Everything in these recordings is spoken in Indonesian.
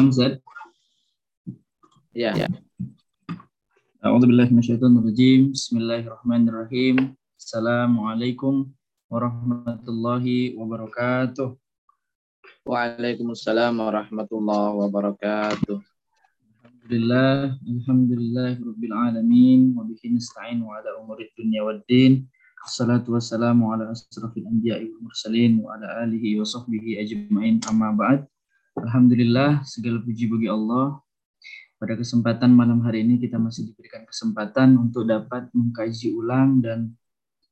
Hamzat. Ya. ya. A'udzu billahi minasyaitonir rajim. Bismillahirrahmanirrahim. Assalamualaikum warahmatullahi wabarakatuh. Waalaikumsalam warahmatullahi wabarakatuh. Alhamdulillah, alhamdulillah rabbil alamin wa bihi nasta'in wa ala umuri dunya waddin. Assalatu wassalamu ala asrafil anbiya'i wal mursalin wa ala alihi wa sahbihi ajma'in amma ba'd. Alhamdulillah, segala puji bagi Allah pada kesempatan malam hari ini kita masih diberikan kesempatan untuk dapat mengkaji ulang dan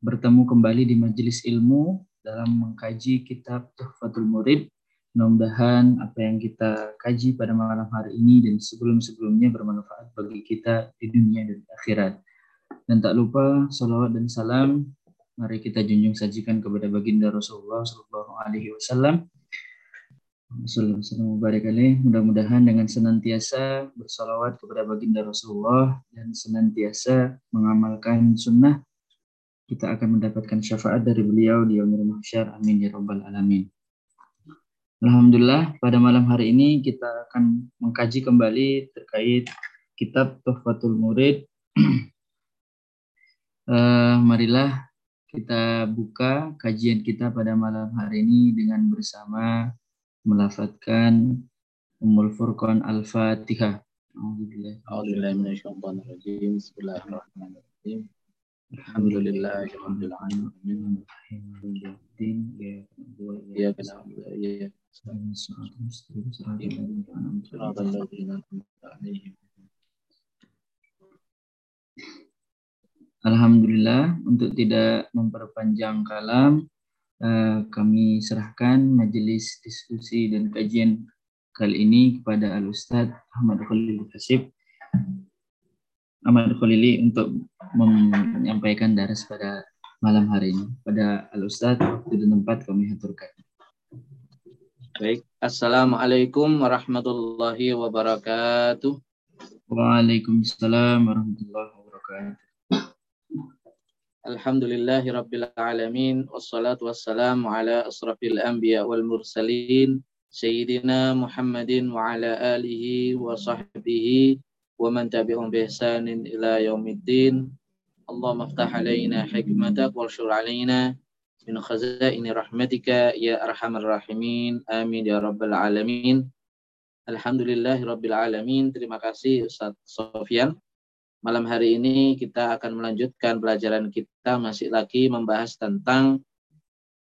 bertemu kembali di majelis ilmu dalam mengkaji kitab Tuhfatul Murid. Mudah-mudahan apa yang kita kaji pada malam hari ini dan sebelum-sebelumnya bermanfaat bagi kita di dunia dan akhirat. Dan tak lupa salawat dan salam mari kita junjung sajikan kepada baginda Rasulullah Sallallahu Alaihi Wasallam Mudah-mudahan dengan senantiasa bersolawat kepada baginda Rasulullah dan senantiasa mengamalkan sunnah, kita akan mendapatkan syafaat dari beliau di yaumil mahsyar. Amin ya rabbal alamin. Alhamdulillah pada malam hari ini kita akan mengkaji kembali terkait kitab Tuhfatul Murid. uh, marilah kita buka kajian kita pada malam hari ini dengan bersama melafatkan Ummul Furqan Al-Fatihah. Bismillahirrahmanirrahim. Alhamdulillahirabbil alamin. Ya Alhamdulillah untuk tidak memperpanjang kalam kami serahkan majelis diskusi dan kajian kali ini kepada Al Ustadz Ahmad Khalil Hasib Ahmad Khalili untuk menyampaikan daras pada malam hari ini. Pada Al Ustadz waktu dan tempat kami haturkan. Baik, Assalamualaikum warahmatullahi wabarakatuh. Waalaikumsalam warahmatullahi wabarakatuh. الحمد لله رب العالمين والصلاة والسلام على أشرف الأنبياء والمرسلين سيدنا محمد وعلى آله وصحبه ومن تبعهم بإحسان إلى يوم الدين. اللهم افتح علينا حكمتك وانشر علينا من خزائن رحمتك يا أرحم الراحمين. آمين يا رب العالمين. الحمد لله رب العالمين. Terima kasih Ustaz Malam hari ini kita akan melanjutkan pelajaran kita masih lagi membahas tentang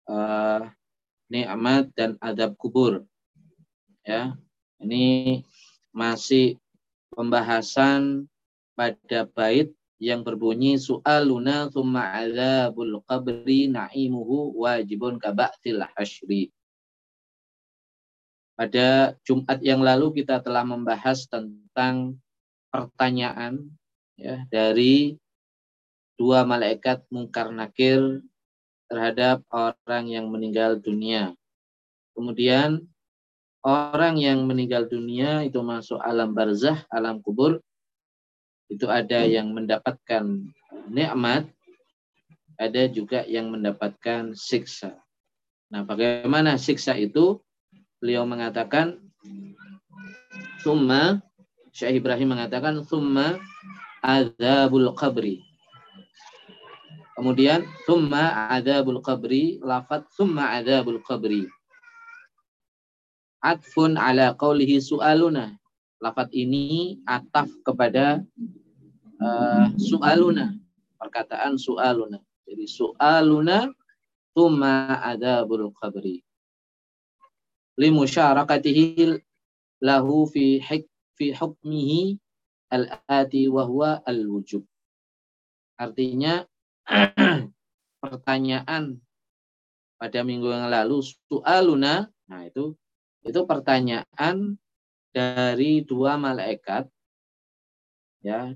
uh, nikmat dan adab kubur. Ya, ini masih pembahasan pada bait yang berbunyi su'aluna thumma adzabul qabri na'imuhu wajibun kaba'til hasyri. Pada Jumat yang lalu kita telah membahas tentang pertanyaan ya dari dua malaikat mungkar nakir terhadap orang yang meninggal dunia. Kemudian orang yang meninggal dunia itu masuk alam barzah, alam kubur. Itu ada yang mendapatkan nikmat, ada juga yang mendapatkan siksa. Nah, bagaimana siksa itu? Beliau mengatakan summa Syekh Ibrahim mengatakan summa azabul qabri. Kemudian summa azabul qabri, lafat summa azabul qabri. Atfun ala qawlihi su'aluna. Lafat ini ataf kepada uh, su'aluna. Perkataan su'aluna. Jadi su'aluna summa azabul qabri. Limusyarakatihi lahu fi hik fi hukmihi al-ati wa al-wujub. Artinya pertanyaan pada minggu yang lalu su'aluna, nah itu itu pertanyaan dari dua malaikat ya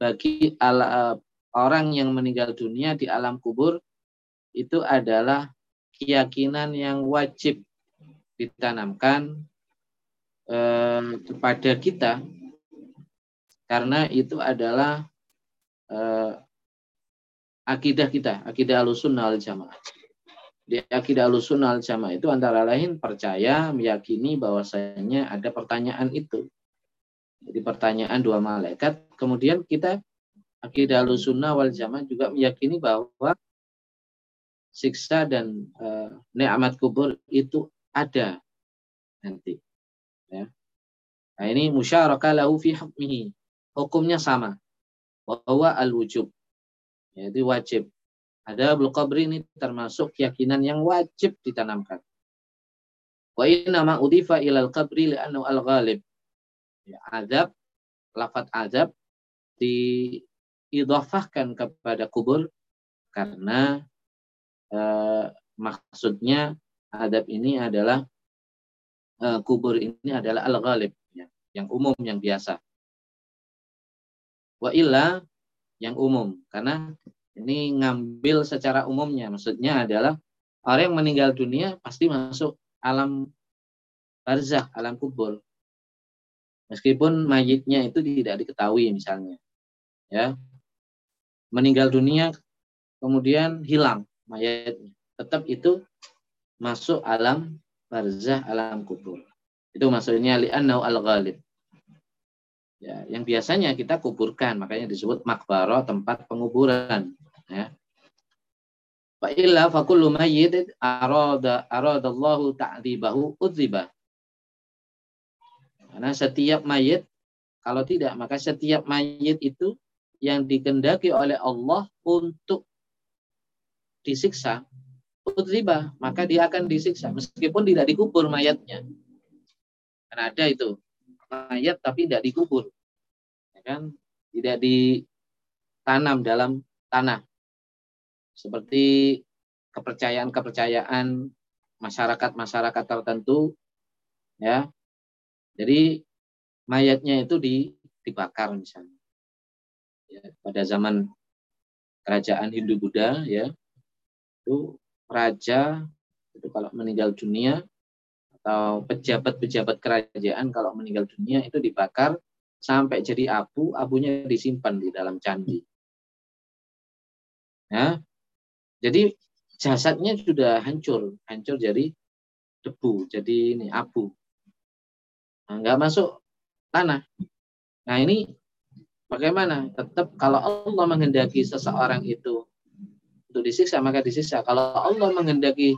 bagi ala, orang yang meninggal dunia di alam kubur itu adalah keyakinan yang wajib ditanamkan eh, kepada kita karena itu adalah uh, akidah kita, akidah alusunnah al jamaah. di akidah al jamaah itu antara lain percaya meyakini bahwasanya ada pertanyaan itu. Jadi pertanyaan dua malaikat. Kemudian kita akidah sunnah wal jamaah juga meyakini bahwa siksa dan uh, nikmat kubur itu ada nanti. Ya. Nah ini musyarakah lahu fi hukmihi. Hukumnya sama. Bahwa al-wujub. Yaitu wajib. Ada qabri ini termasuk keyakinan yang wajib ditanamkan. Wa inna ma udifa ilal qabri li'annahu al-ghalib. Ya, azab, lafat azab diidhafahkan kepada kubur karena eh, maksudnya adab ini adalah eh, kubur ini adalah al-ghalib ya, yang umum yang biasa. Wa illa yang umum karena ini ngambil secara umumnya, maksudnya adalah orang yang meninggal dunia pasti masuk alam barzah, alam kubur. Meskipun mayitnya itu tidak diketahui misalnya. Ya. Meninggal dunia kemudian hilang mayatnya. Tetap itu masuk alam barzah, alam kubur. Itu maksudnya li'annau al-ghalib. Ya, yang biasanya kita kuburkan, makanya disebut makbaro tempat penguburan ya. Fa illa fa kullu mayyit arada aradallahu ta'dzibahu udziba karena setiap mayit kalau tidak maka setiap mayit itu yang dikendaki oleh Allah untuk disiksa udziba maka dia akan disiksa meskipun tidak dikubur mayatnya. Karena ada itu mayat tapi tidak dikubur ya kan tidak ditanam dalam tanah seperti kepercayaan-kepercayaan masyarakat-masyarakat tertentu ya. Jadi mayatnya itu dibakar misalnya. Ya, pada zaman kerajaan Hindu Buddha ya itu raja itu kalau meninggal dunia atau pejabat-pejabat kerajaan kalau meninggal dunia itu dibakar sampai jadi abu, abunya disimpan di dalam candi. Ya, jadi jasadnya sudah hancur, hancur jadi debu, jadi ini abu. Nah, nggak masuk tanah. Nah ini bagaimana? Tetap kalau Allah menghendaki seseorang itu untuk disiksa maka disiksa. Kalau Allah menghendaki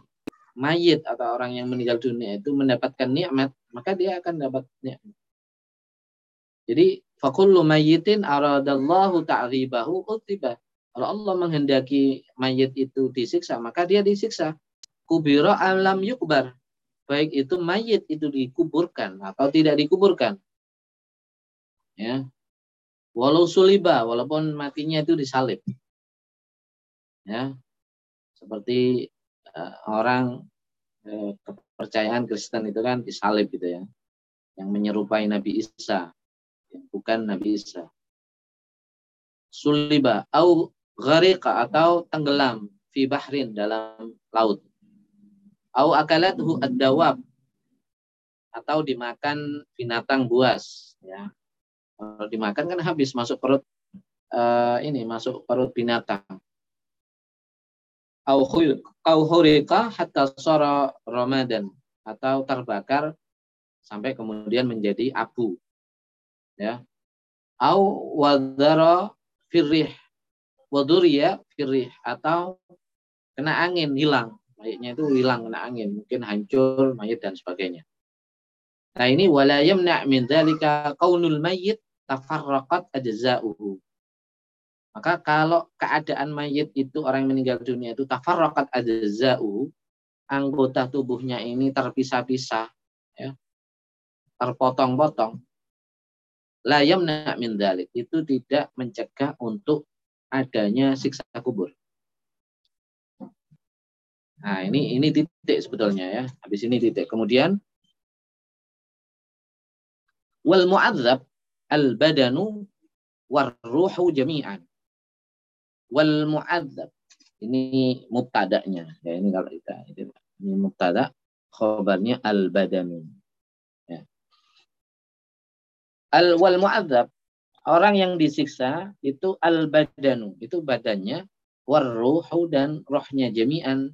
mayit atau orang yang meninggal dunia itu mendapatkan nikmat, maka dia akan dapat nikmat. Jadi fakullu mayyitin aradallahu ta'ribahu utibah. Kalau Allah menghendaki mayit itu disiksa, maka dia disiksa. Kubiro alam yukbar. Baik itu mayit itu dikuburkan atau tidak dikuburkan. Ya. Walau suliba, walaupun matinya itu disalib. Ya. Seperti orang uh, kepercayaan Kristen itu kan disalib gitu ya. Yang menyerupai Nabi Isa. Yang bukan Nabi Isa. Suliba au gharika atau tenggelam fi bahrin dalam laut. Au akalathu ad-dawab atau dimakan binatang buas ya. Kalau dimakan kan habis masuk perut uh, ini masuk perut binatang. Au khurika hatta sara ramadan atau terbakar sampai kemudian menjadi abu. Ya. Au wadara firrih waduria firih atau kena angin hilang mayatnya itu hilang kena angin mungkin hancur mayat dan sebagainya nah ini wala yamna min dzalika qaunul mayyit tafarraqat ajza'uhu maka kalau keadaan mayit itu orang yang meninggal dunia itu tafarraqat ajza'uhu anggota tubuhnya ini terpisah-pisah ya terpotong-potong la yamna min dzalik itu tidak mencegah untuk adanya siksa kubur. Nah, ini ini titik sebetulnya ya. Habis ini titik. Kemudian wal mu'adzab al badanu war ruhu jami'an. Wal mu'adzab ini mubtada'nya. Ya, ini kalau kita ini mubtada khabarnya al badanu. Ya. Al wal mu'adzab Orang yang disiksa itu al-badanu, itu badannya, warruhu dan rohnya jami'an.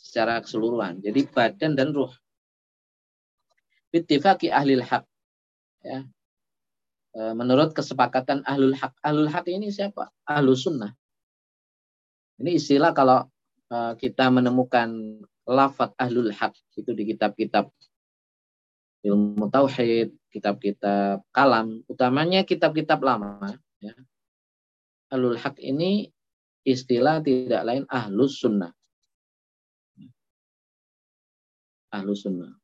secara keseluruhan. Jadi badan dan ruh. Bittifaqi ahlil haq. Ya. E, menurut kesepakatan ahlul haq. Ahlul haq ini siapa? Ahlus sunnah. Ini istilah kalau e, kita menemukan lafat ahlul haq itu di kitab-kitab ilmu tauhid, kitab-kitab kalam, utamanya kitab-kitab lama. Ya. Ahlul haq ini istilah tidak lain ahlus sunnah. Ahlus sunnah.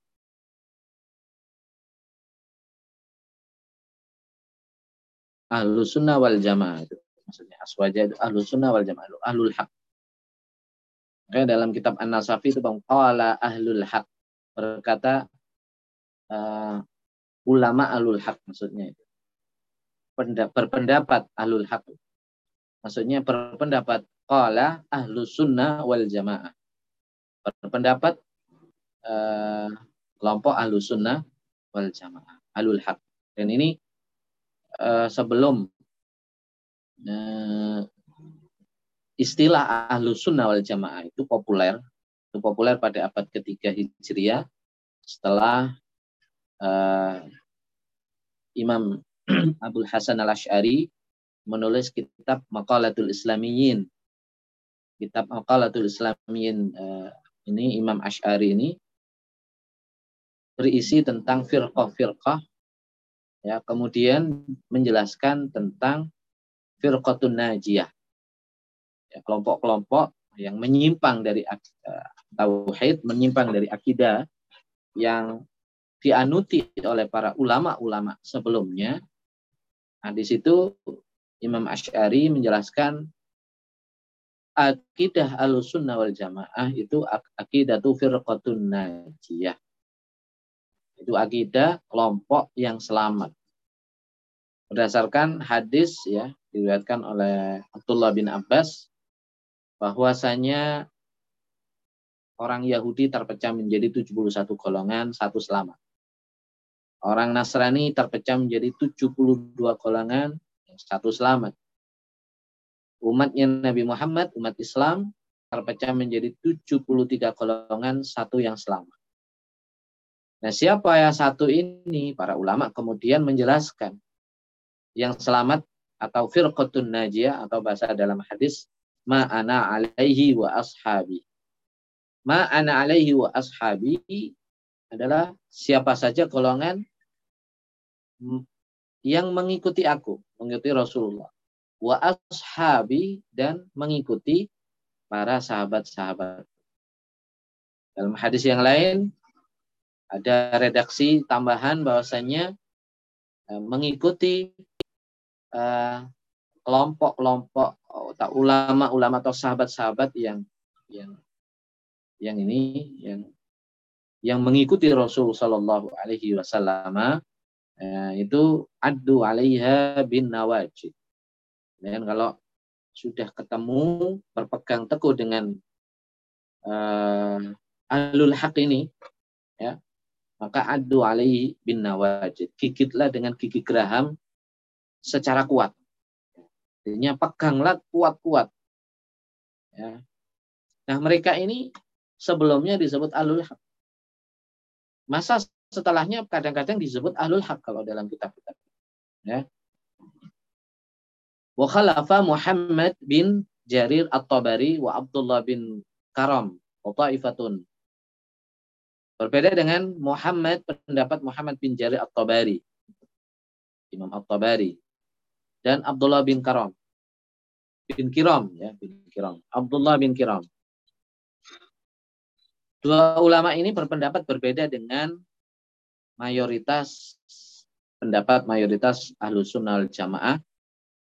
Ahlus sunnah wal jamaah itu maksudnya aswaja itu ahlus sunnah wal jamaah ahlul haq. Oke, dalam kitab An-Nasafi itu bang qala ahlul haq berkata uh, ulama ahlul haq maksudnya itu. Berpendapat ahlul haq. Maksudnya berpendapat qala ahlu sunnah wal jamaah. Berpendapat uh, kelompok ahlu sunnah wal jamaah. Ahlul haq. Dan ini uh, sebelum uh, istilah ahlu sunnah wal jamaah itu populer. Itu populer pada abad ketiga Hijriah setelah uh, Imam Abdul Hasan al Ashari menulis kitab Maqalatul Islamiyin. Kitab Maqalatul Islamiyin uh, ini Imam Ash'ari ini berisi tentang firqah-firqah ya kemudian menjelaskan tentang firqatun najiyah ya, kelompok-kelompok yang menyimpang dari uh, tauhid menyimpang dari akidah yang dianuti oleh para ulama-ulama sebelumnya. Nah, di situ Imam Ash'ari menjelaskan akidah al-sunnah wal jamaah itu akidah tu firqatun najiyah. Itu akidah kelompok yang selamat. Berdasarkan hadis ya diriwayatkan oleh Abdullah bin Abbas bahwasanya orang Yahudi terpecah menjadi 71 golongan, satu selamat. Orang Nasrani terpecah menjadi 72 golongan, satu selamat. Umatnya Nabi Muhammad, umat Islam, terpecah menjadi 73 golongan, satu yang selamat. Nah siapa yang satu ini? Para ulama kemudian menjelaskan. Yang selamat atau firqatun najiyah atau bahasa dalam hadis ma'ana alaihi wa ashabi. Ma'ana alaihi wa ashabi adalah siapa saja golongan yang mengikuti aku, mengikuti Rasulullah. Wa ashabi dan mengikuti para sahabat-sahabat. Dalam hadis yang lain ada redaksi tambahan bahwasanya uh, mengikuti eh, kelompok-kelompok uh, ulama-ulama atau sahabat-sahabat yang yang yang ini yang yang mengikuti Rasul Shallallahu Alaihi Wasallam ya, itu adu alaiha bin nawajid. Dan kalau sudah ketemu berpegang teguh dengan uh, alul haq ini, ya maka adu alaihi bin nawajid. Gigitlah dengan gigi geraham secara kuat. Artinya peganglah kuat-kuat. Ya. Nah mereka ini sebelumnya disebut alul haq. Masa setelahnya kadang-kadang disebut ahlul haq kalau dalam kitab-kitab. Ya. Wa khalafa Muhammad bin Jarir At-Tabari wa Abdullah bin Karam wa ta'ifatun. Berbeda dengan Muhammad pendapat Muhammad bin Jarir At-Tabari. Imam At-Tabari dan Abdullah bin Karam. Bin Kiram ya, bin Kiram. Abdullah bin Kiram. Dua ulama ini berpendapat berbeda dengan mayoritas pendapat mayoritas ahlu sunnah jamaah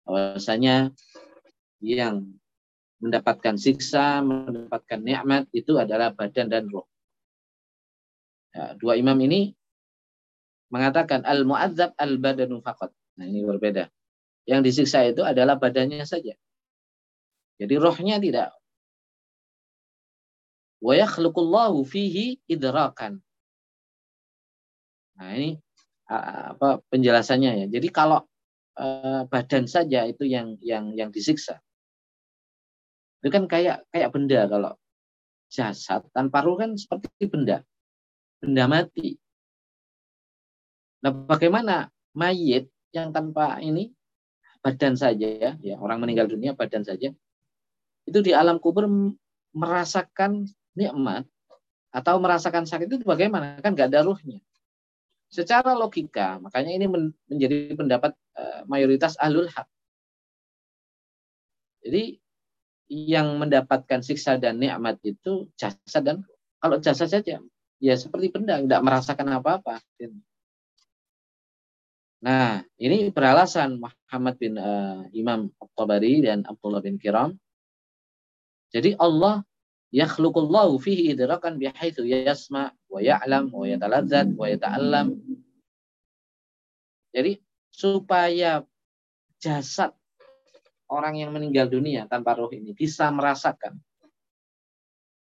bahwasanya yang mendapatkan siksa, mendapatkan nikmat itu adalah badan dan roh. Ya, dua imam ini mengatakan al muadzab al badanu faqat. Nah, ini berbeda. Yang disiksa itu adalah badannya saja. Jadi rohnya tidak wa yakhluqullahu fihi idrakan. Nah, ini apa penjelasannya ya. Jadi kalau uh, badan saja itu yang yang yang disiksa. Itu kan kayak kayak benda kalau jasad tanpa ruh kan seperti benda. Benda mati. Nah, bagaimana mayit yang tanpa ini badan saja ya, ya orang meninggal dunia badan saja itu di alam kubur merasakan nikmat atau merasakan sakit itu bagaimana? Kan nggak ada ruhnya. Secara logika makanya ini menjadi pendapat uh, mayoritas ahlul hak jadi yang mendapatkan siksa dan nikmat itu jasa dan kalau jasa saja ya seperti benda tidak merasakan apa-apa Nah, ini beralasan Muhammad bin uh, Imam At-Tabari dan Abdullah bin Kiram. Jadi Allah yakhluqullahu fihi idrakan bihaitsu yasma wa ya'lam wa yataladzat wa yata'allam. Jadi supaya jasad orang yang meninggal dunia tanpa roh ini bisa merasakan.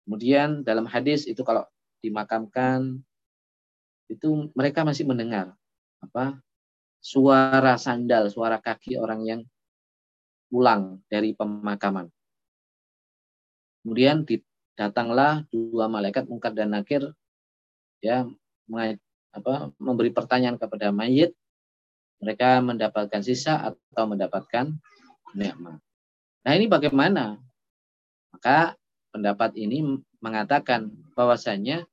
Kemudian dalam hadis itu kalau dimakamkan itu mereka masih mendengar apa suara sandal, suara kaki orang yang pulang dari pemakaman. Kemudian datanglah dua malaikat mungkar dan nakir ya apa, memberi pertanyaan kepada mayit mereka mendapatkan sisa atau mendapatkan nikmat. Nah ini bagaimana? Maka pendapat ini mengatakan bahwasanya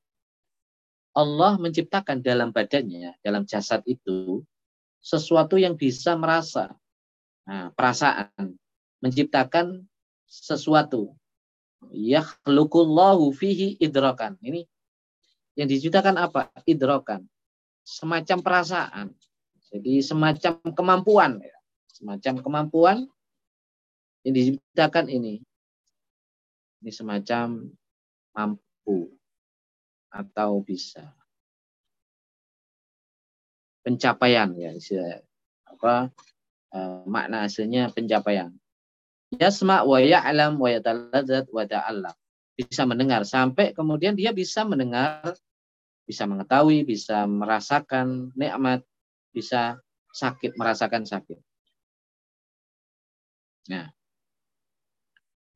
Allah menciptakan dalam badannya, dalam jasad itu sesuatu yang bisa merasa. Nah, perasaan. Menciptakan sesuatu. Yakhluqullahu fihi idrakan. Ini yang diciptakan apa? Idrakan. Semacam perasaan. Jadi semacam kemampuan. Semacam kemampuan yang diciptakan ini. Ini semacam mampu atau bisa. Pencapaian ya apa uh, makna aslinya pencapaian. Yasma wa ya'lam wa yataladzat wa ta'allam bisa mendengar sampai kemudian dia bisa mendengar bisa mengetahui bisa merasakan nikmat bisa sakit merasakan sakit. Nah.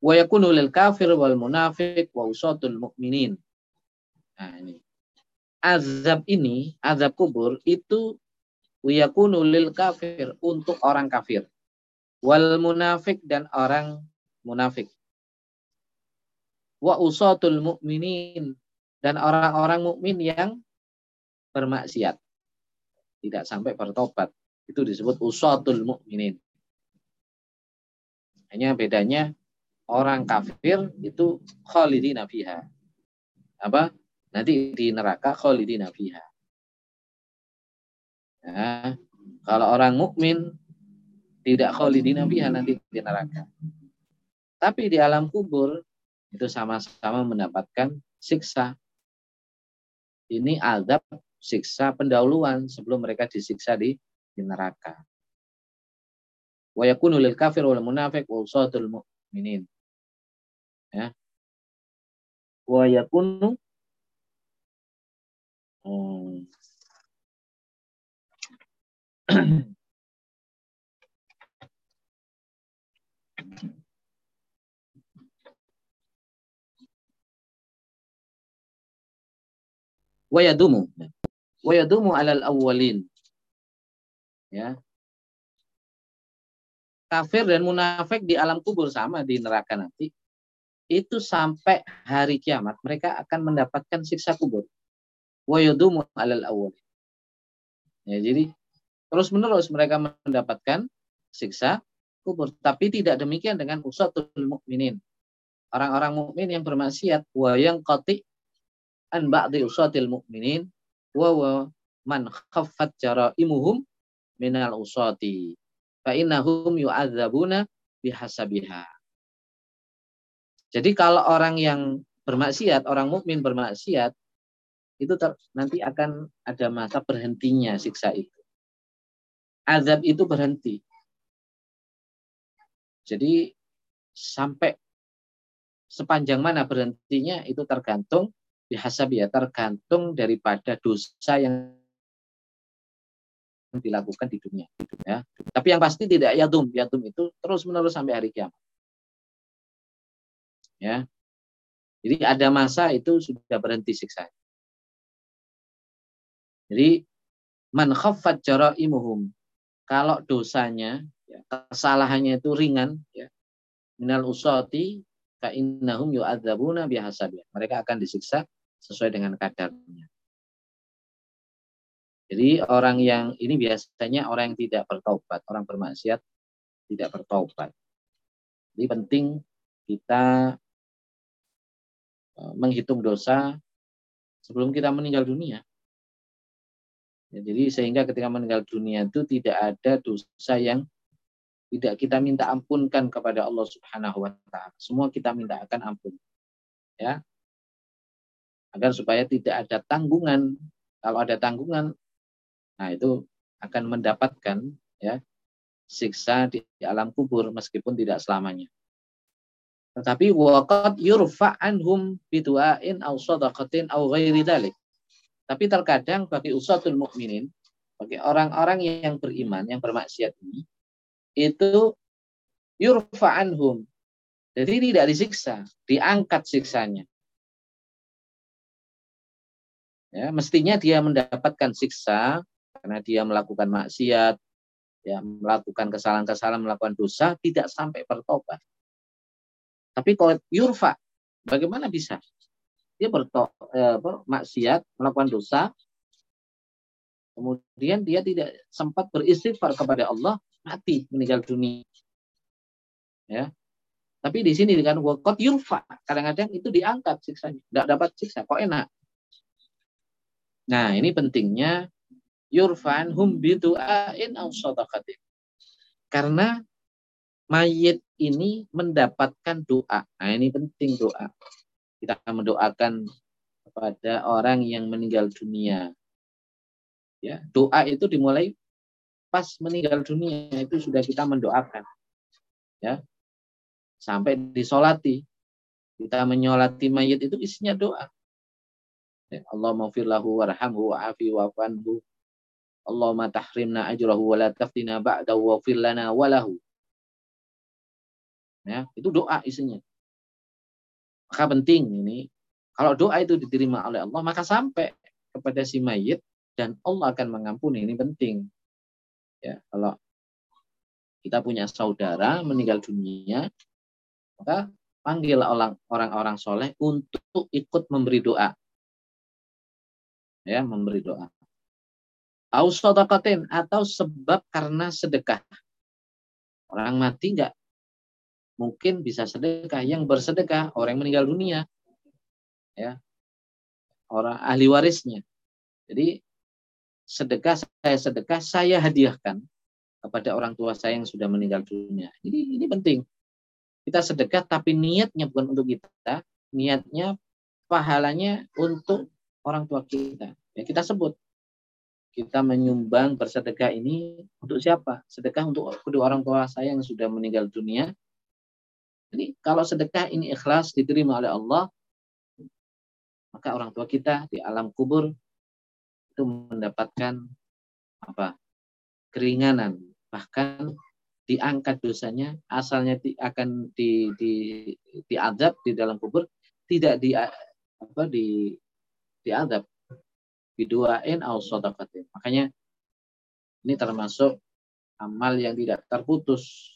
Wa yakunu lil kafir wal munafiq wa usatul mu'minin nah ini azab ini, azab kubur itu wiyakunu lil kafir untuk orang kafir. Wal munafik dan orang munafik. Wa usatul mu'minin dan orang-orang mukmin yang bermaksiat. Tidak sampai bertobat. Itu disebut usatul mu'minin. Hanya bedanya orang kafir itu khalidina fiha. Apa? Nanti di neraka khalidina fiha. Ya, kalau orang mukmin tidak khalidina fiha nanti di neraka. Tapi di alam kubur itu sama-sama mendapatkan siksa. Ini adab siksa pendahuluan sebelum mereka disiksa di, di neraka. Wa yakunu lil kafir wal munafiq wal mu'minin. Ya. Wa yakunu Hmm. wayadumu wayadumu alal awwalin. Ya. Kafir dan munafik di alam kubur sama di neraka nanti. Itu sampai hari kiamat mereka akan mendapatkan siksa kubur wa yudumu alal awal. Ya, jadi terus menerus mereka mendapatkan siksa kubur. Tapi tidak demikian dengan usatul mukminin. Orang-orang mukmin yang bermaksiat wa yang qati an ba'di usatil mukminin wa wa man khaffat jaraimuhum minal usati fa innahum yu'adzabuna bihasabiha. Jadi kalau orang yang bermaksiat, orang mukmin bermaksiat, itu nanti akan ada masa berhentinya siksa itu. Azab itu berhenti. Jadi sampai sepanjang mana berhentinya itu tergantung dihasab ya tergantung daripada dosa yang dilakukan di dunia ya. Tapi yang pasti tidak yadum, yadum itu terus menerus sampai hari kiamat. Ya. Jadi ada masa itu sudah berhenti siksa. Jadi man khaffat jaraimuhum kalau dosanya ya, kesalahannya itu ringan ya minal usati ka innahum yu'adzabuna bihasabiha. Mereka akan disiksa sesuai dengan kadarnya. Jadi orang yang ini biasanya orang yang tidak bertobat, orang bermaksiat tidak bertobat. Jadi penting kita e, menghitung dosa sebelum kita meninggal dunia. Ya, jadi sehingga ketika meninggal dunia itu tidak ada dosa yang tidak kita minta ampunkan kepada Allah Subhanahu wa taala. Semua kita minta akan ampun. Ya. Agar supaya tidak ada tanggungan. Kalau ada tanggungan Nah, itu akan mendapatkan ya siksa di alam kubur meskipun tidak selamanya. Tetapi waqad yurfa anhum bidu'ain aw shadaqatin aw ghairi dhalik. Tapi terkadang bagi usatul mukminin, bagi orang-orang yang beriman, yang bermaksiat ini, itu yurfa anhum. Jadi tidak disiksa, diangkat siksanya. Ya, mestinya dia mendapatkan siksa karena dia melakukan maksiat, ya melakukan kesalahan-kesalahan, melakukan dosa, tidak sampai bertobat. Tapi kalau yurfa, bagaimana bisa? Dia berto, eh, maksiat, melakukan dosa, kemudian dia tidak sempat beristighfar kepada Allah, mati, meninggal dunia. Ya, tapi di sini dengan wakot yurfa, kadang-kadang itu diangkat siksanya, tidak dapat siksa, kok enak. Nah, ini pentingnya yurfan hum bidu'ain sadaqatin. Karena mayit ini mendapatkan doa. Nah, ini penting doa. Kita akan mendoakan kepada orang yang meninggal dunia. Ya, doa itu dimulai pas meninggal dunia itu sudah kita mendoakan. Ya. Sampai disolati. Kita menyolati mayit itu isinya doa. Ya, Allah maufirlahu warhamhu wa'afi wa'fanhu Allahumma tahrimna ajrahu wa la taftina ba'dahu wa lana walahu. Ya, itu doa isinya. Maka penting ini kalau doa itu diterima oleh Allah maka sampai kepada si mayit dan Allah akan mengampuni. Ini penting. Ya, kalau kita punya saudara meninggal dunia, maka panggil orang-orang soleh untuk ikut memberi doa. Ya, memberi doa atau sebab karena sedekah. Orang mati enggak mungkin bisa sedekah. Yang bersedekah orang yang meninggal dunia, ya orang ahli warisnya. Jadi sedekah saya sedekah saya hadiahkan kepada orang tua saya yang sudah meninggal dunia. Jadi ini penting. Kita sedekah tapi niatnya bukan untuk kita, niatnya pahalanya untuk orang tua kita. Ya, kita sebut kita menyumbang bersedekah ini untuk siapa? Sedekah untuk kedua orang tua saya yang sudah meninggal dunia. Jadi kalau sedekah ini ikhlas diterima oleh Allah, maka orang tua kita di alam kubur itu mendapatkan apa? keringanan, bahkan diangkat dosanya, asalnya di, akan di, di, diadab di dalam kubur, tidak di apa di diadab, biduain au sodakotin. Makanya ini termasuk amal yang tidak terputus.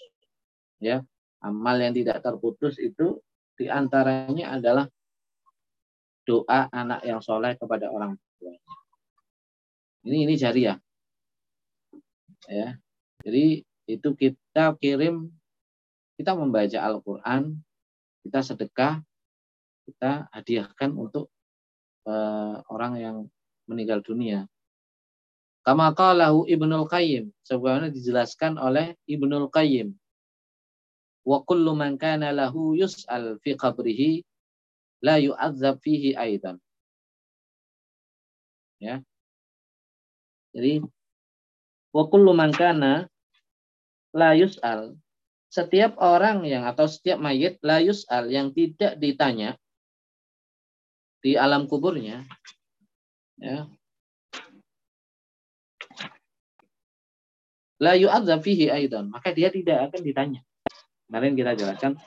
Ya, amal yang tidak terputus itu di antaranya adalah doa anak yang soleh kepada orang tuanya. Ini ini jariah. Ya, jadi itu kita kirim, kita membaca Al-Quran, kita sedekah, kita hadiahkan untuk uh, orang yang meninggal dunia. Kama Ibnul Qayyim, sebagaimana dijelaskan oleh Ibnul Qayyim. Wa kullu man kana lahu yus'al fi qabrihi la yu'adzab fihi aidan. Ya. Jadi wa kullu man kana la yus'al setiap orang yang atau setiap mayit la yus'al yang tidak ditanya di alam kuburnya ya la yu'adzab fihi aidan maka dia tidak akan ditanya kemarin kita jelaskan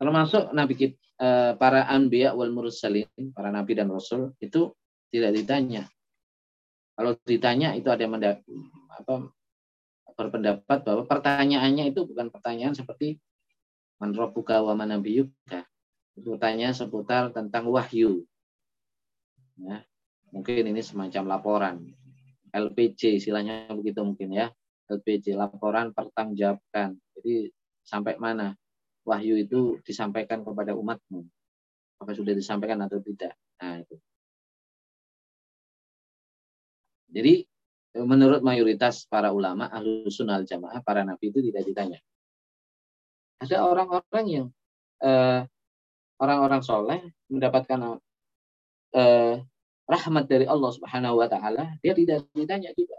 termasuk nabi kita uh, para anbiya wal mursalin, para nabi dan rasul itu tidak ditanya. Kalau ditanya itu ada yang apa berpendapat bahwa pertanyaannya itu bukan pertanyaan seperti man rabbuka wa man. Itu pertanyaan seputar tentang wahyu. Ya, mungkin ini semacam laporan. LPC istilahnya begitu mungkin ya. LPC laporan pertanggungjawabkan. Jadi sampai mana wahyu itu disampaikan kepada umatmu? Apakah sudah disampaikan atau tidak? Nah, itu. Jadi menurut mayoritas para ulama ahlu sunnah jamaah para nabi itu tidak ditanya ada orang-orang yang eh, orang-orang soleh mendapatkan uh, rahmat dari Allah Subhanahu Wa Taala dia tidak ditanya juga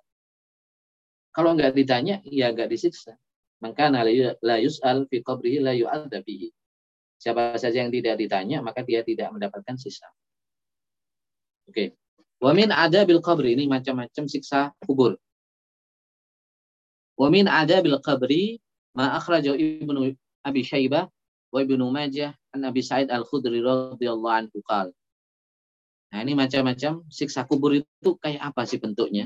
kalau nggak ditanya ya nggak disiksa maka la yus'al fi qabrihi la yu'adzabihi siapa saja yang tidak ditanya maka dia tidak mendapatkan sisa oke okay. Wamin ada bil qabri ini macam-macam siksa kubur. Wamin ada bil qabri ma akhrajahu Ibnu Abi Syaibah wa Ibnu Majah an Abi Sa'id Al-Khudri radhiyallahu anhu qala. Nah, ini macam-macam siksa kubur itu kayak apa sih bentuknya?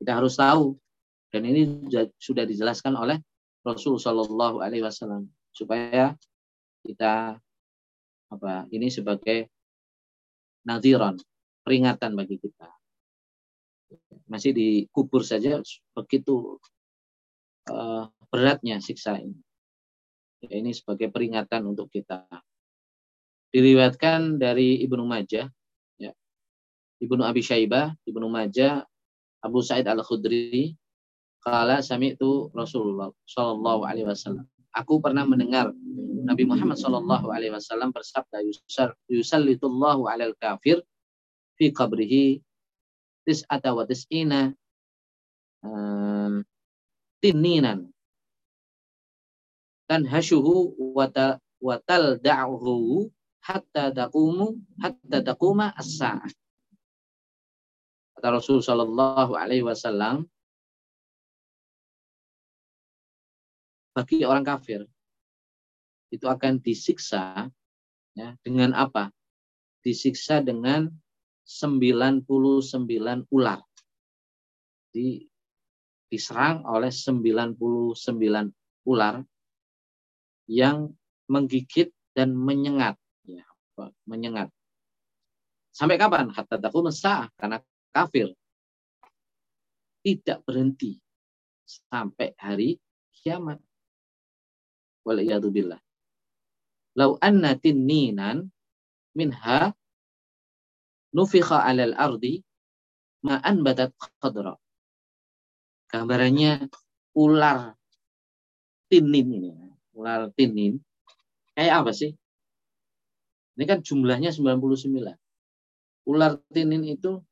Kita harus tahu. Dan ini sudah dijelaskan oleh Rasul Shallallahu Alaihi Wasallam supaya kita apa ini sebagai naziran peringatan bagi kita. Masih dikubur saja begitu uh, beratnya siksa ini. Ya, ini sebagai peringatan untuk kita. Diriwayatkan dari Ibnu Majah, ya. Ibnu Abi Syaibah, Ibnu Majah, Abu Sa'id Al-Khudri, kala sami itu Rasulullah Shallallahu Alaihi Wasallam. Aku pernah mendengar Nabi Muhammad Shallallahu Alaihi Wasallam bersabda, "Yusallitullahu alal kafir fi qabrihi tis'ata wa tis'ina uh, tininan dan hasyuhu wa da'uhu hatta taqumu hatta taquma as-sa'ah kata Rasul sallallahu alaihi wasallam bagi orang kafir itu akan disiksa ya dengan apa disiksa dengan 99 ular. Di, diserang oleh 99 ular yang menggigit dan menyengat. Ya, menyengat. Sampai kapan? Hatta takut mesah karena kafir. Tidak berhenti sampai hari kiamat. Waliyadzubillah. Lau anna tinninan minha nufikha alal ardi ma'an badat khadra. Gambarannya ular tinin ini. Ular tinin. Kayak apa sih? Ini kan jumlahnya 99. Ular tinin itu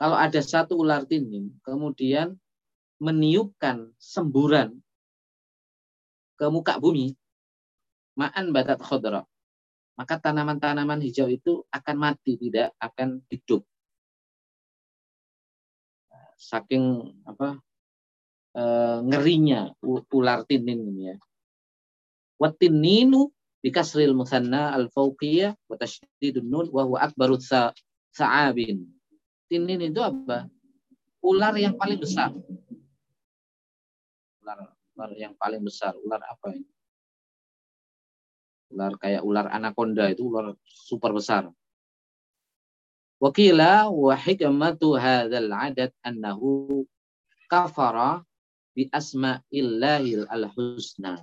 kalau ada satu ular tinin kemudian meniupkan semburan ke muka bumi, ma'an badat khadra maka tanaman-tanaman hijau itu akan mati, tidak akan hidup. Saking apa e, ngerinya ular tinin ini ya. Watininu bikasril musanna al fauqiyah wa tasydidun nun wa huwa akbaru sa'abin. Tinin itu apa? Ular yang paling besar. Ular, ular yang paling besar. Ular apa ini? ular kayak ular anaconda itu ular super besar. Wakila wa hikmatu hadzal adad annahu kafara bi asma'illahil al-husna.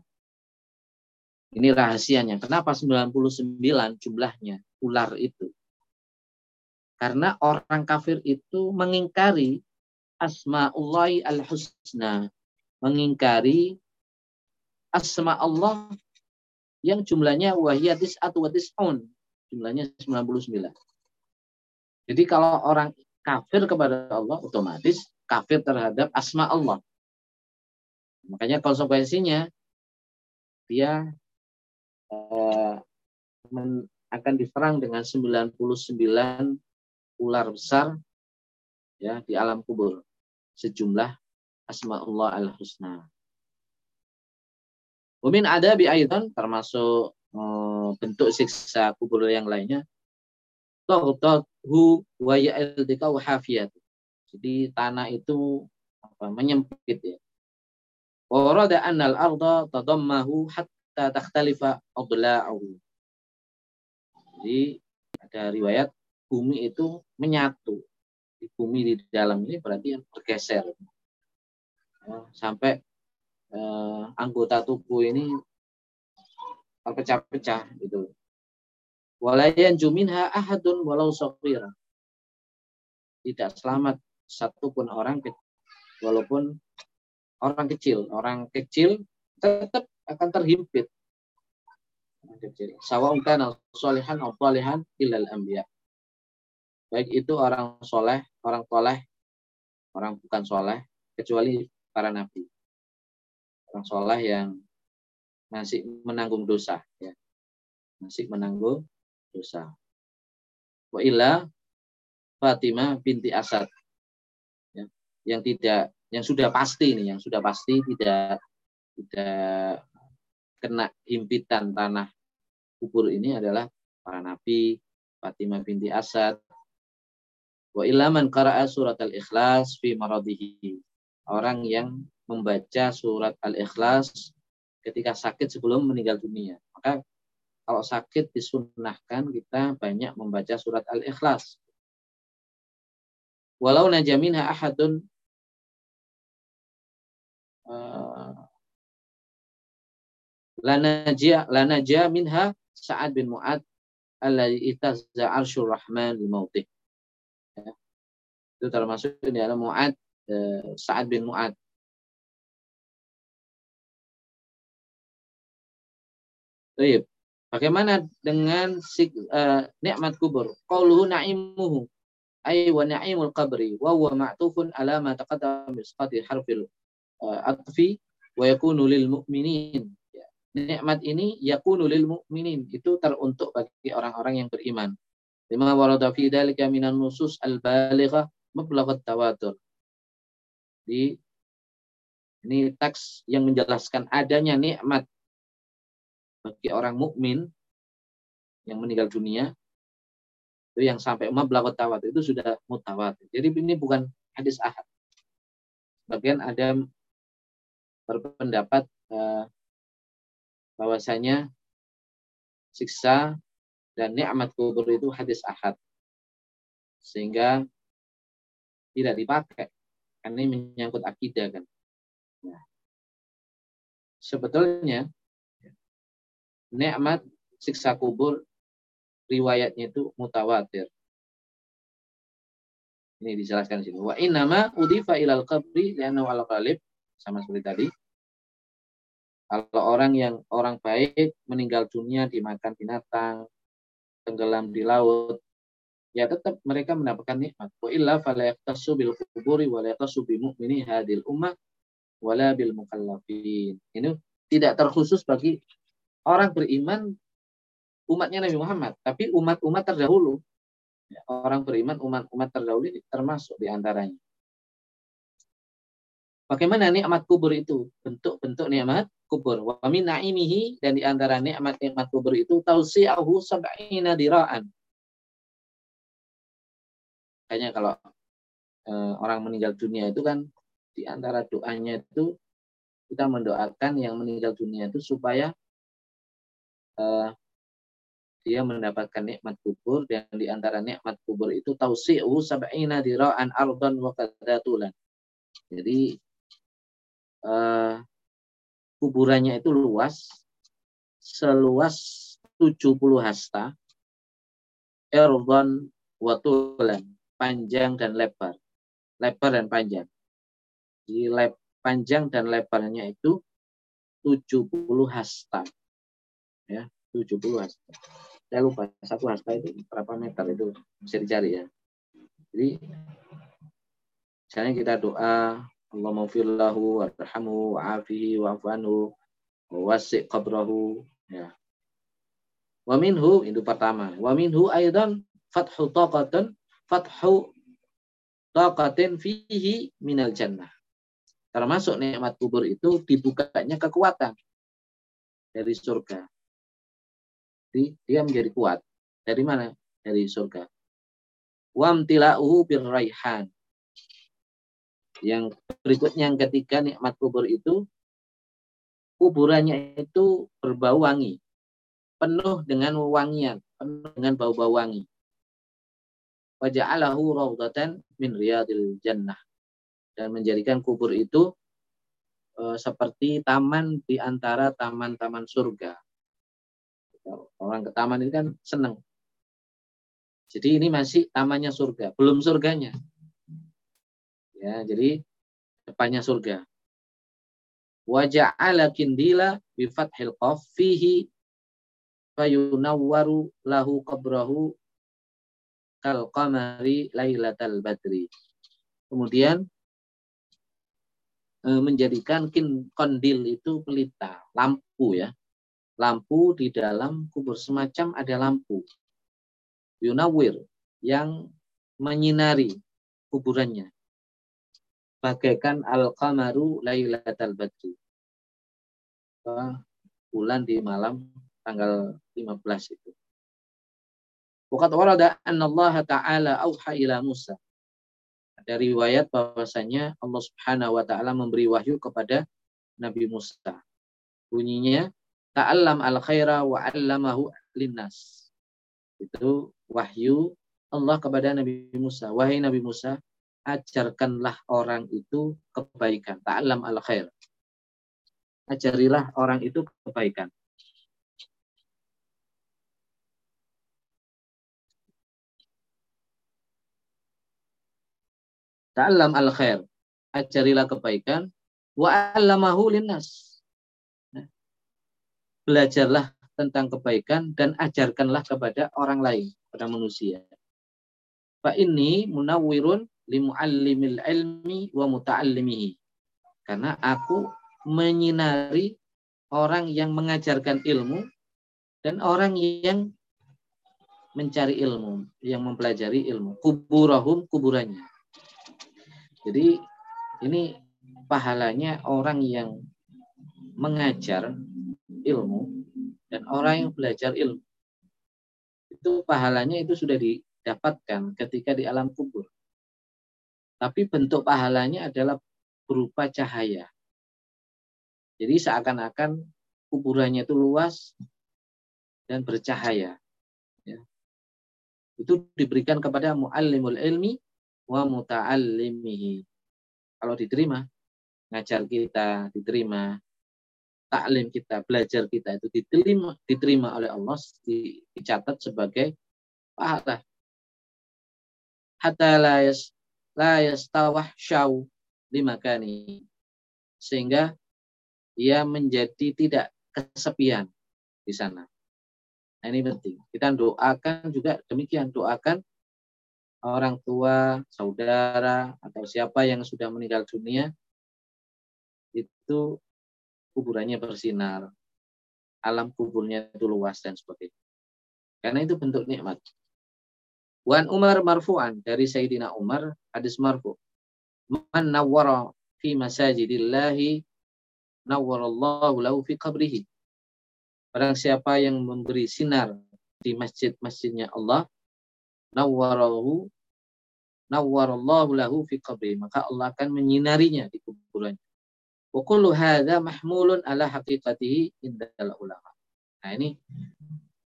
Ini rahasianya. Kenapa 99 jumlahnya ular itu? Karena orang kafir itu mengingkari asma'ullahi al-husna. Mengingkari asma Allah yang jumlahnya wahiyatis atau on jumlahnya 99. Jadi kalau orang kafir kepada Allah otomatis kafir terhadap asma Allah. Makanya konsekuensinya dia eh, men, akan diserang dengan 99 ular besar ya di alam kubur sejumlah asma Allah al-husna. Umin ada bi aidan termasuk hmm, bentuk siksa kubur yang lainnya hu wa hafiyat. Jadi tanah itu apa, menyempit ya. Warada annal arda tadammahu hatta takhtalifa adla'uhu. Jadi ada riwayat bumi itu menyatu. Di bumi di dalam ini berarti yang bergeser. Sampai eh, anggota tubuh ini terpecah-pecah gitu. Walayan juminha ahadun walau sofira. Tidak selamat satupun orang walaupun orang kecil. Orang kecil tetap akan terhimpit. Orang kecil. Salihan ilal. Baik itu orang soleh, orang soleh, orang bukan soleh, kecuali para nabi. Orang soleh yang masih menanggung dosa. Ya. Masih menanggung dosa. Wa illa Fatimah binti Asad. Ya, yang tidak yang sudah pasti nih, yang sudah pasti tidak tidak kena himpitan tanah kubur ini adalah para nabi, Fatimah binti Asad. Wa ilaman qara'a surat al-ikhlas fi maradihi. Orang yang membaca surat al-ikhlas ketika sakit sebelum meninggal dunia. Maka kalau sakit disunahkan kita banyak membaca surat Al-Ikhlas. Walau najaminha ahadun uh, lanaja lanaja minha Sa'ad bin Mu'ad alladhi itazza arsyur rahman li mautih. Ya. Itu termasuk di dalam Mu'ad Sa'ad bin Mu'ad. Baik. Bagaimana dengan uh, nikmat kubur? Qauluhu na'imuhu ay wa na'imul qabri wa huwa ma'tufun ala ma taqaddama sifati harfil uh, atfi wa yakunu lil mu'minin. Ya. Nikmat ini yakunu lil mu'minin itu teruntuk bagi orang-orang yang beriman. Lima warada fi dzalika minan nusus al balighah mablaghat tawatur. Di ini teks yang menjelaskan adanya nikmat bagi orang mukmin yang meninggal dunia itu yang sampai umat tawat itu sudah mutawat. Jadi ini bukan hadis ahad. Bagian ada berpendapat eh, bahwasanya siksa dan nikmat kubur itu hadis ahad. Sehingga tidak dipakai. Karena ini menyangkut akidah kan. Nah, sebetulnya nikmat siksa kubur riwayatnya itu mutawatir. Ini dijelaskan di sini. Wa innama udifa ilal qabri li'annahu al qalib sama seperti tadi. Kalau orang yang orang baik meninggal dunia dimakan binatang, tenggelam di laut, ya tetap mereka mendapatkan nikmat. Wa illa fala yaqtasu bil kuburi wa la yaqtasu bi mu'mini hadil ummah wala bil mukallafin. Ini tidak terkhusus bagi orang beriman umatnya Nabi Muhammad, tapi umat-umat terdahulu. Ya, orang beriman umat-umat terdahulu ini termasuk di antaranya. Bagaimana nikmat kubur itu? Bentuk-bentuk nikmat kubur. Wa min naimihi dan di antara nikmat-nikmat kubur itu tausi'ahu sab'ina dira'an. Kayaknya kalau e, orang meninggal dunia itu kan di antara doanya itu kita mendoakan yang meninggal dunia itu supaya uh, dia mendapatkan nikmat kubur dan di antara nikmat kubur itu tausi'u sab'ina dira'an ardan wa kadatulan. Jadi uh, kuburannya itu luas seluas 70 hasta erdan wa tulan, panjang dan lebar. Lebar dan panjang. Lep, panjang dan lebarnya itu 70 hasta. Ya 70 hasta. Saya lupa satu hasta itu berapa meter itu bisa dicari ya. Jadi misalnya kita doa Allah maufirlahu warhamu wa'afihi wa'afanhu wasi' qabrahu ya. Wa minhu itu pertama. Wa minhu aidan fathu taqatan fathu taqatin fihi minal jannah termasuk nikmat kubur itu dibukanya kekuatan dari surga Jadi dia menjadi kuat. Dari mana? Dari surga. Wamtila'uhu birraihan. Yang berikutnya yang ketiga nikmat kubur itu kuburannya itu berbau wangi. Penuh dengan wangian, penuh dengan bau-bau wangi. Waja'alahu rawdatan min riyadil jannah. Dan menjadikan kubur itu e, seperti taman di antara taman-taman surga. Orang ke taman ini kan senang. Jadi ini masih tamannya surga, belum surganya. Ya, jadi depannya surga. Waja'ala kindila bi fathil qaf fihi fayunawwaru lahu qabrahu kal qamari lailatal badri. Kemudian e, menjadikan kin kondil itu pelita, lampu ya. Lampu di dalam kubur semacam ada lampu. Yunawir yang menyinari kuburannya bagaikan al-qamaru lailatal badri. Bulan di malam tanggal 15 itu. Waqad warada anna Allah Ta'ala auha ila Musa. Ada riwayat bahwasanya Allah Subhanahu wa taala memberi wahyu kepada Nabi Musa. Bunyinya ta'allam al khaira wa 'allamahu linnas. Itu wahyu Allah kepada Nabi Musa. Wahai Nabi Musa, ajarkanlah orang itu kebaikan. Ta'lam al khair. Ajarilah orang itu kebaikan. Ta'lam al khair. Ajarilah kebaikan. Wa allamahu linnas. Belajarlah tentang kebaikan dan ajarkanlah kepada orang lain, pada manusia. Fa ini munawwirun limuallimil ilmi wa muta'allimihi. Karena aku menyinari orang yang mengajarkan ilmu dan orang yang mencari ilmu, yang mempelajari ilmu. Kuburahum kuburannya. Jadi ini pahalanya orang yang mengajar ilmu dan orang yang belajar ilmu. Itu pahalanya itu sudah didapatkan ketika di alam kubur. Tapi bentuk pahalanya adalah berupa cahaya. Jadi seakan-akan kuburannya itu luas dan bercahaya. Ya. Itu diberikan kepada muallimul ilmi wa muta'allimihi. Kalau diterima, ngajar kita diterima, taklim kita, belajar kita itu diterima diterima oleh Allah dicatat sebagai pahala. Hatta la la yastawah syau limakani. Sehingga ia menjadi tidak kesepian di sana. Nah, ini penting. Kita doakan juga demikian. Doakan orang tua, saudara, atau siapa yang sudah meninggal dunia, itu kuburannya bersinar. Alam kuburnya itu luas dan sebagainya. Karena itu bentuk nikmat. Wan Umar marfu'an dari Sayyidina Umar hadis marfu. Man nawwara fi masajidillahi nawwarallahu lahu fi qabrihi. Barang siapa yang memberi sinar di masjid-masjidnya Allah, nawwarahu nawwarallahu lahu fi qabri maka Allah akan menyinarinya di kuburannya. Wa kullu hadza mahmulun ala haqiqatihi indal ulama. Nah ini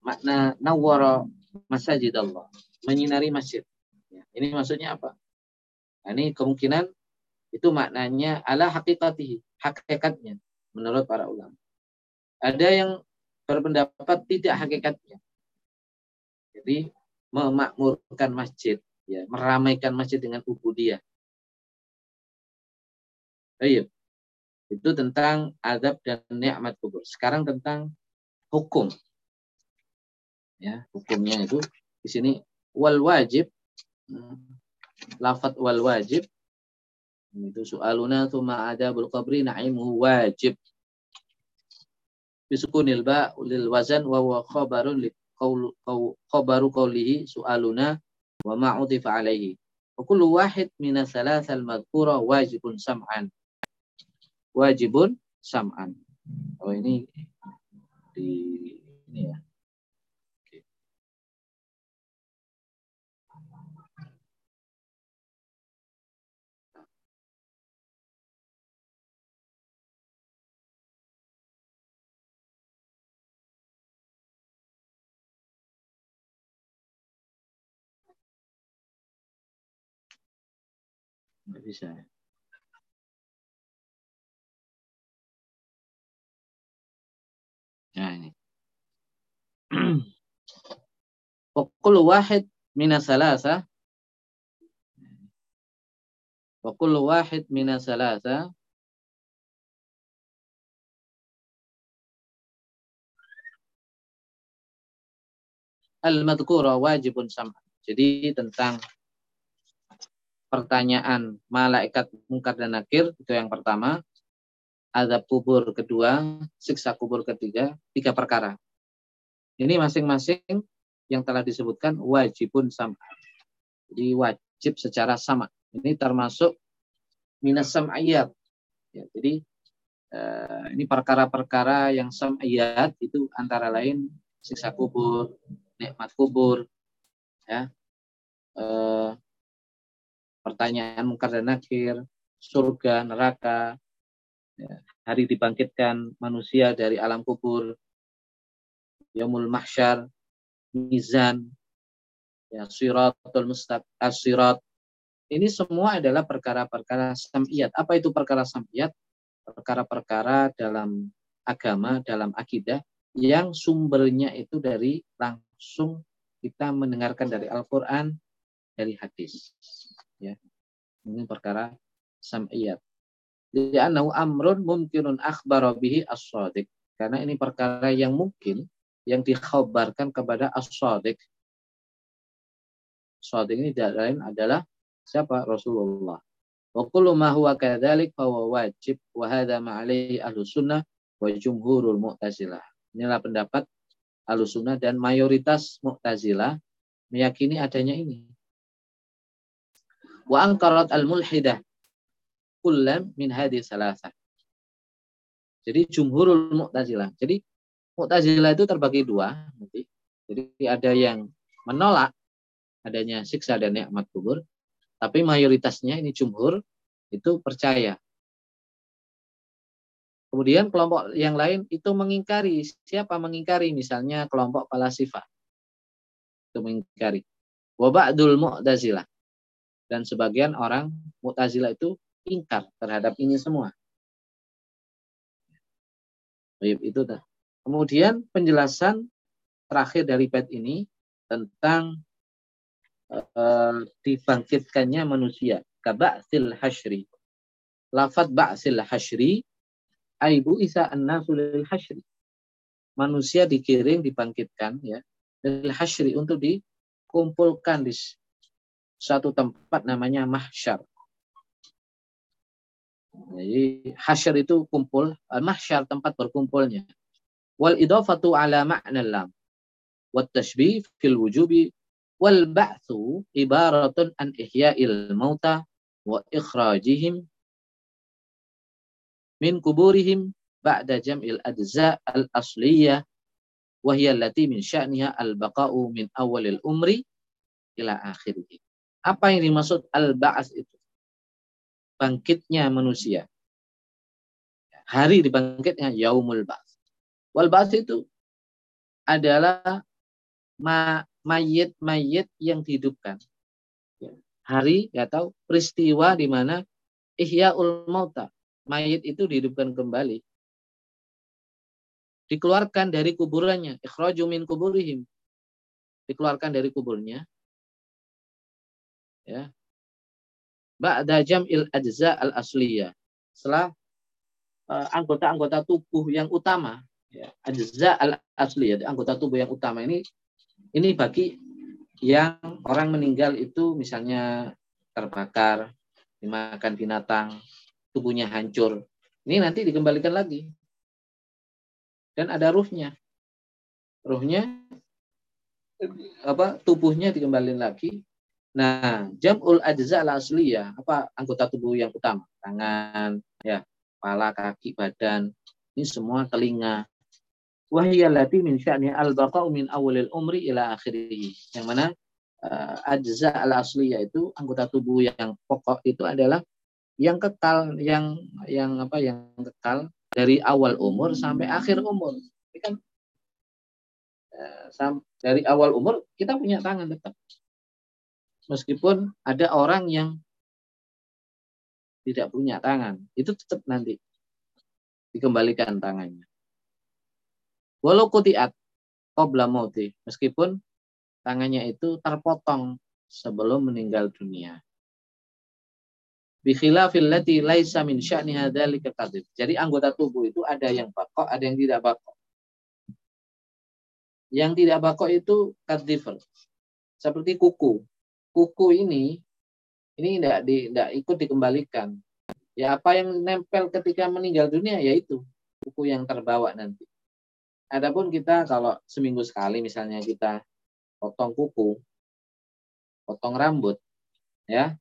makna nawwara masajid Allah menyinari masjid. Ya, ini maksudnya apa? Nah, ini kemungkinan itu maknanya ala hakikatihi, hakikatnya menurut para ulama. Ada yang berpendapat tidak hakikatnya. Jadi memakmurkan masjid, ya, meramaikan masjid dengan ubudiyah. Baik. Itu tentang adab dan nikmat kubur. Sekarang tentang hukum. Ya, hukumnya itu di sini wal wajib lafat wal wajib itu soaluna thumma adabul qabri na'imuhu wajib bisukunil ba lil wazan wa huwa khabaru qawlihi su'aluna wa ma utifa alaihi. Wa kullu wahid min thalathal madhkura wajibun sam'an. Wajibun sam'an. Oh ini di ini ya Nggak bisa. Nah ini. Wakul wahid minasalasa. Wakul wahid minasalasa. Al-madhkura wajibun sama. Jadi tentang pertanyaan malaikat mungkar dan nakir itu yang pertama. Azab kubur kedua siksa kubur ketiga tiga perkara. Ini masing-masing yang telah disebutkan wajibun sama. Jadi wajib secara sama. Ini termasuk minas sam'iyat. Ya, jadi eh, ini perkara-perkara yang sam'iyat itu antara lain siksa kubur nikmat kubur ya. Eh, pertanyaan mungkar dan nakir, surga, neraka, ya, hari dibangkitkan manusia dari alam kubur, yaumul mahsyar, mizan, ya siratul mustaq, asirat. Ini semua adalah perkara-perkara samiyat. Apa itu perkara samiyat? Perkara-perkara dalam agama, dalam akidah yang sumbernya itu dari langsung kita mendengarkan dari Al-Qur'an, dari hadis ya. Ini perkara sam'iyat. Li'annahu amrun mumkinun akhbara bihi as-sadiq. Karena ini perkara yang mungkin yang dikhabarkan kepada as-sadiq. Sadiq ini tidak lain adalah siapa? Rasulullah. Wa kullu ma wajib wa hadha ma alaihi ahlus sunnah wa jumhurul mu'tazilah. Inilah pendapat ahlus sunnah dan mayoritas mu'tazilah meyakini adanya ini wa angkarat al-mulhidah kullam min hadis salasa. Jadi jumhurul mu'tazilah. Jadi mu'tazilah itu terbagi dua. Nanti. Jadi ada yang menolak adanya siksa dan nikmat kubur. Tapi mayoritasnya ini jumhur itu percaya. Kemudian kelompok yang lain itu mengingkari. Siapa mengingkari? Misalnya kelompok palasifah. Itu mengingkari. Waba'dul mu'tazilah dan sebagian orang Mu'tazilah itu ingkar terhadap ini semua. Itu dah. Kemudian penjelasan terakhir dari bait ini tentang uh, dibangkitkannya manusia. Kaba'sil hashri. Lafat ba'sil hashri aibu isa an-nasulil hashri. Manusia dikirim, dibangkitkan ya. Lil hashri untuk dikumpulkan di satu tempat namanya mahsyar. Jadi hasyar itu kumpul, mahsyar tempat berkumpulnya. Wal idafatu ala ma'na lam. Wat tashbih fil wujubi wal ba'thu ibaratun an ihya'il mauta wa ikhrajihim min kuburihim ba'da jam'il adza al asliyah wa hiya min sya'niha al baqa'u min awalil umri ila akhirih. Apa yang dimaksud al-ba'as itu? Bangkitnya manusia. Hari dibangkitnya yaumul ba'as. Wal ba'as itu adalah mayit-mayit yang dihidupkan. Hari atau peristiwa di mana ihyaul mauta. Mayit itu dihidupkan kembali. Dikeluarkan dari kuburannya. Ikhraju min kuburihim. Dikeluarkan dari kuburnya ya. Ba'da jam'il ajza al asliyah setelah uh, anggota-anggota tubuh yang utama ya ajza al asliyah anggota tubuh yang utama ini ini bagi yang orang meninggal itu misalnya terbakar dimakan binatang tubuhnya hancur. Ini nanti dikembalikan lagi. Dan ada ruhnya. Ruhnya apa tubuhnya dikembalikan lagi Nah, jamul ajza al asliyah, apa anggota tubuh yang utama? Tangan, ya, kepala, kaki, badan. Ini semua telinga. Wahiyya lati min sya'ni al-baqa'u min awalil umri ila akhirih. Yang mana uh, ajza al asliyah itu anggota tubuh yang pokok itu adalah yang kekal, yang yang apa yang kekal dari awal umur sampai akhir umur. Ini kan uh, dari awal umur kita punya tangan tetap meskipun ada orang yang tidak punya tangan, itu tetap nanti dikembalikan tangannya. Walau kutiat qabla mauti, meskipun tangannya itu terpotong sebelum meninggal dunia. Bikhilafil lati laisa min sya'ni. Jadi anggota tubuh itu ada yang bakok, ada yang tidak bakok. Yang tidak bakok itu kadhifer. Seperti kuku. Kuku ini ini tidak di, tidak ikut dikembalikan. Ya apa yang nempel ketika meninggal dunia yaitu kuku yang terbawa nanti. Adapun kita kalau seminggu sekali misalnya kita potong kuku, potong rambut, ya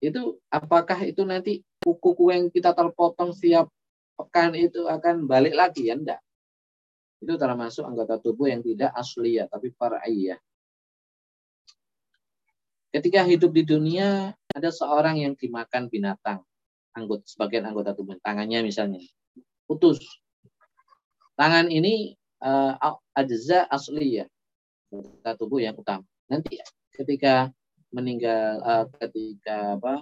itu apakah itu nanti kuku-kuku yang kita terpotong setiap pekan itu akan balik lagi ya enggak. Itu termasuk anggota tubuh yang tidak asli ya, tapi far'iyah. Ketika hidup di dunia, ada seorang yang dimakan binatang, anggota sebagian anggota tubuh, tangannya misalnya, putus. Tangan ini uh, ajza asli ya, anggota tubuh yang utama. Nanti ketika meninggal uh, ketika apa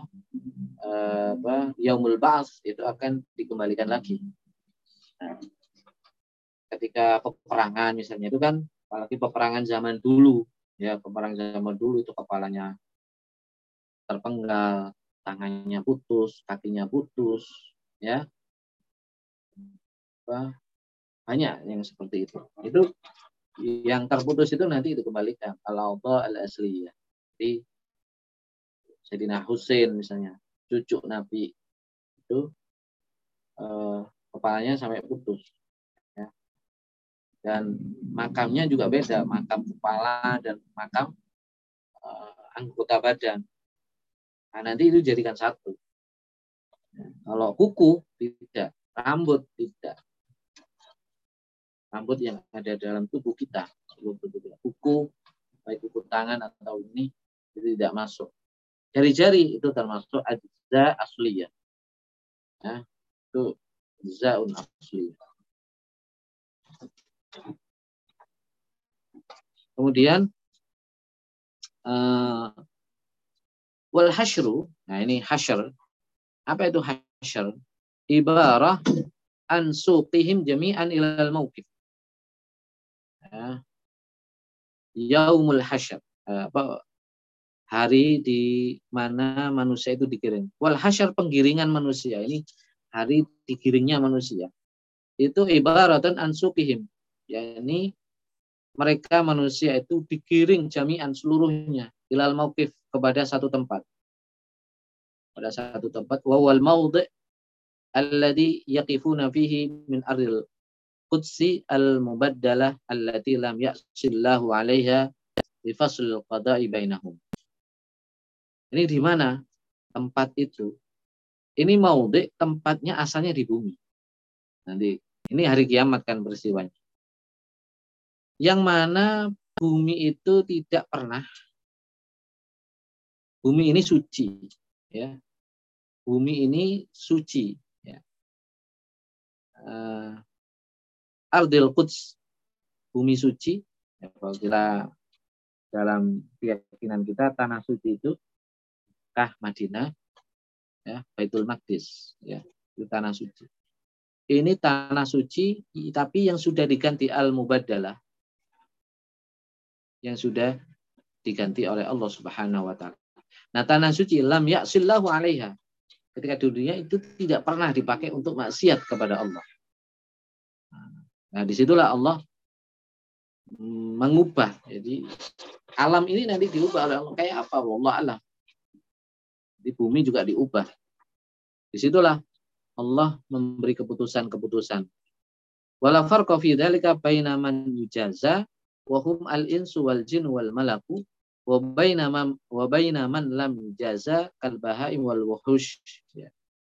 uh, apa yaumul ba'ats itu akan dikembalikan lagi. Nah, ketika peperangan misalnya itu kan apalagi peperangan zaman dulu ya peperang zaman dulu itu kepalanya terpenggal tangannya putus kakinya putus ya. Banyak yang seperti itu. Itu yang terputus itu nanti dikembalikan. Al al asli ya. Jadi Sayyidina Husain misalnya cucu Nabi itu eh, kepalanya sampai putus dan makamnya juga beda makam kepala dan makam uh, anggota badan. Nah, nanti itu jadikan satu. Kalau kuku tidak. Rambut tidak. Rambut yang ada dalam tubuh kita. Kuku baik kuku tangan atau ini itu tidak masuk. Jari-jari itu termasuk ajza asliyah ya, itu zaun asliyah Kemudian uh, wal hasyru, nah ini hasyr. Apa itu hasyr? Ibarah an suqihim jami'an ilal mawqif. Ya. Yaumul hasyr. Apa hari di mana manusia itu digiring. Wal hasyr penggiringan manusia. Ini hari digiringnya manusia. Itu ibaratun an suqihim. Yakni mereka manusia itu digiring jami'an seluruhnya ilal mauqif kepada satu tempat. Pada satu tempat wa wal maudhi alladhi yaqifuna fihi min ardil qudsi al mubaddalah allati lam ya'sillahu 'alaiha li fasl qada'i bainahum. Ini di mana tempat itu? Ini maudhi tempatnya asalnya di bumi. Nanti ini hari kiamat kan peristiwanya yang mana bumi itu tidak pernah. Bumi ini suci ya. Bumi ini suci ya. Uh, Ardil Quds bumi suci. Ya, kalau kita dalam keyakinan kita tanah suci itu kah Madinah ya Baitul Maqdis ya itu tanah suci. Ini tanah suci tapi yang sudah diganti al mubadalah yang sudah diganti oleh Allah Subhanahu wa taala. Nah, tanah suci lam ya'sillahu 'alaiha. Ketika dunia itu tidak pernah dipakai untuk maksiat kepada Allah. Nah, di situlah Allah mengubah. Jadi alam ini nanti diubah oleh Allah kayak apa? Allah alam. Di bumi juga diubah. Di situlah Allah memberi keputusan-keputusan. Wala farqa fi dzalika baina yujaza wahum al insu wal jin wal malaku wa baina man lam jaza kal bahaim wal wuhush ya.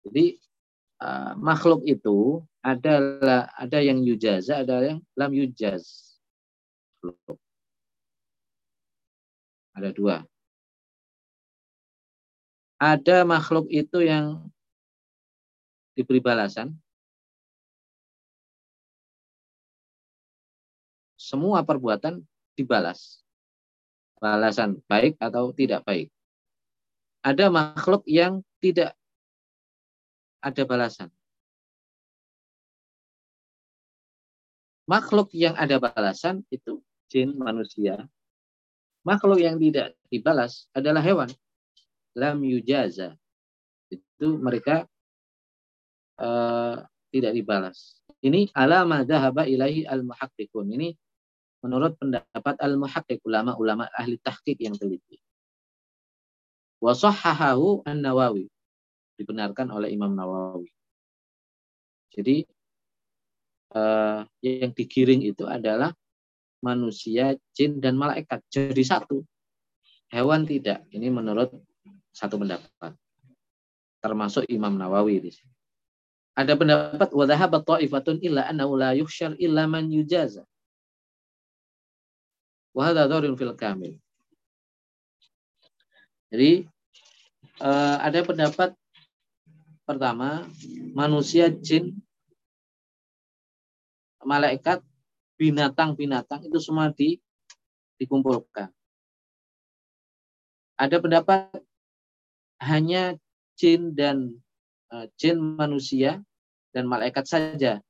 Jadi uh, makhluk itu adalah ada yang yujaza ada yang lam yujaz. Ada dua. Ada makhluk itu yang diberi balasan, semua perbuatan dibalas. Balasan baik atau tidak baik. Ada makhluk yang tidak ada balasan. Makhluk yang ada balasan itu jin, manusia. Makhluk yang tidak dibalas adalah hewan. Lam yujaza. Itu mereka uh, tidak dibalas. Ini alama dahaba ilahi al-muhaqqiqun. Ini menurut pendapat al-muhaqqiq ulama-ulama ahli tahqiq yang teliti. Wa sahhahahu an-Nawawi. Dibenarkan oleh Imam Nawawi. Jadi uh, yang digiring itu adalah manusia, jin dan malaikat jadi satu. Hewan tidak. Ini menurut satu pendapat. Termasuk Imam Nawawi di sini. Ada pendapat wa dhahabat ta'ifatun illa annahu la yuhsyar illa man yujaza. Wa hadha fil kamil. Jadi uh, ada pendapat pertama manusia, jin, malaikat, binatang-binatang itu semua di, dikumpulkan. Ada pendapat hanya jin dan uh, jin manusia dan malaikat saja.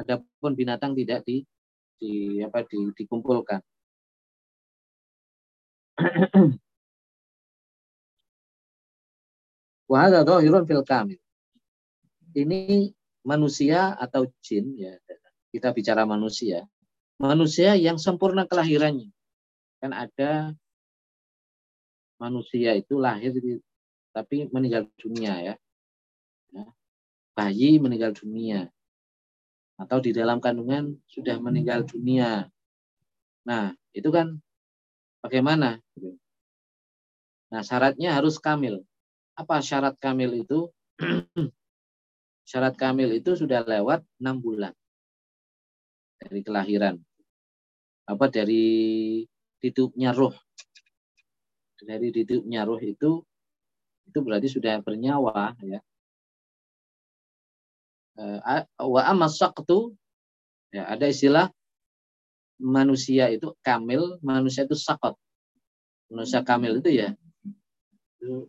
Adapun binatang tidak di, di apa di, dikumpulkan. Wahada dhahirun fil kamil. Ini manusia atau jin ya. Kita bicara manusia. Manusia yang sempurna kelahirannya. Kan ada manusia itu lahir tapi meninggal dunia ya. ya. Bayi meninggal dunia. Atau di dalam kandungan sudah meninggal dunia. Nah, itu kan bagaimana? Nah, syaratnya harus kamil. Apa syarat kamil itu? syarat kamil itu sudah lewat enam bulan dari kelahiran. Apa dari titupnya roh. Dari titupnya roh itu itu berarti sudah bernyawa ya. Eh, wa amasaktu ya ada istilah manusia itu kamil, manusia itu sakot. Manusia kamil itu ya itu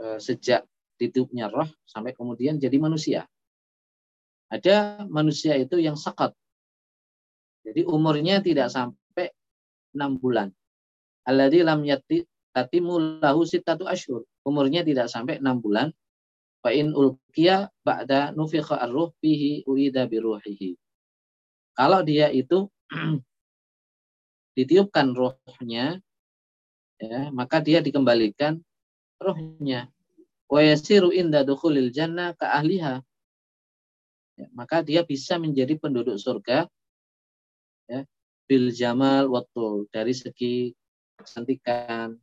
Eh, sejak titupnya roh sampai kemudian jadi manusia. Ada manusia itu yang sakat. Jadi umurnya tidak sampai enam bulan. Alladzi lam yati tatimu lahu sittatu. Umurnya tidak sampai enam bulan. Fa in ulqiya ba'da nufikha ar-ruh fihi uida biruhihi. Kalau dia itu ditiupkan rohnya, ya, maka dia dikembalikan rohnya. Wa yasiru inda dukhulil jannah ka ahliha. Ya, maka dia bisa menjadi penduduk surga ya, bil jamal watul dari segi kecantikan,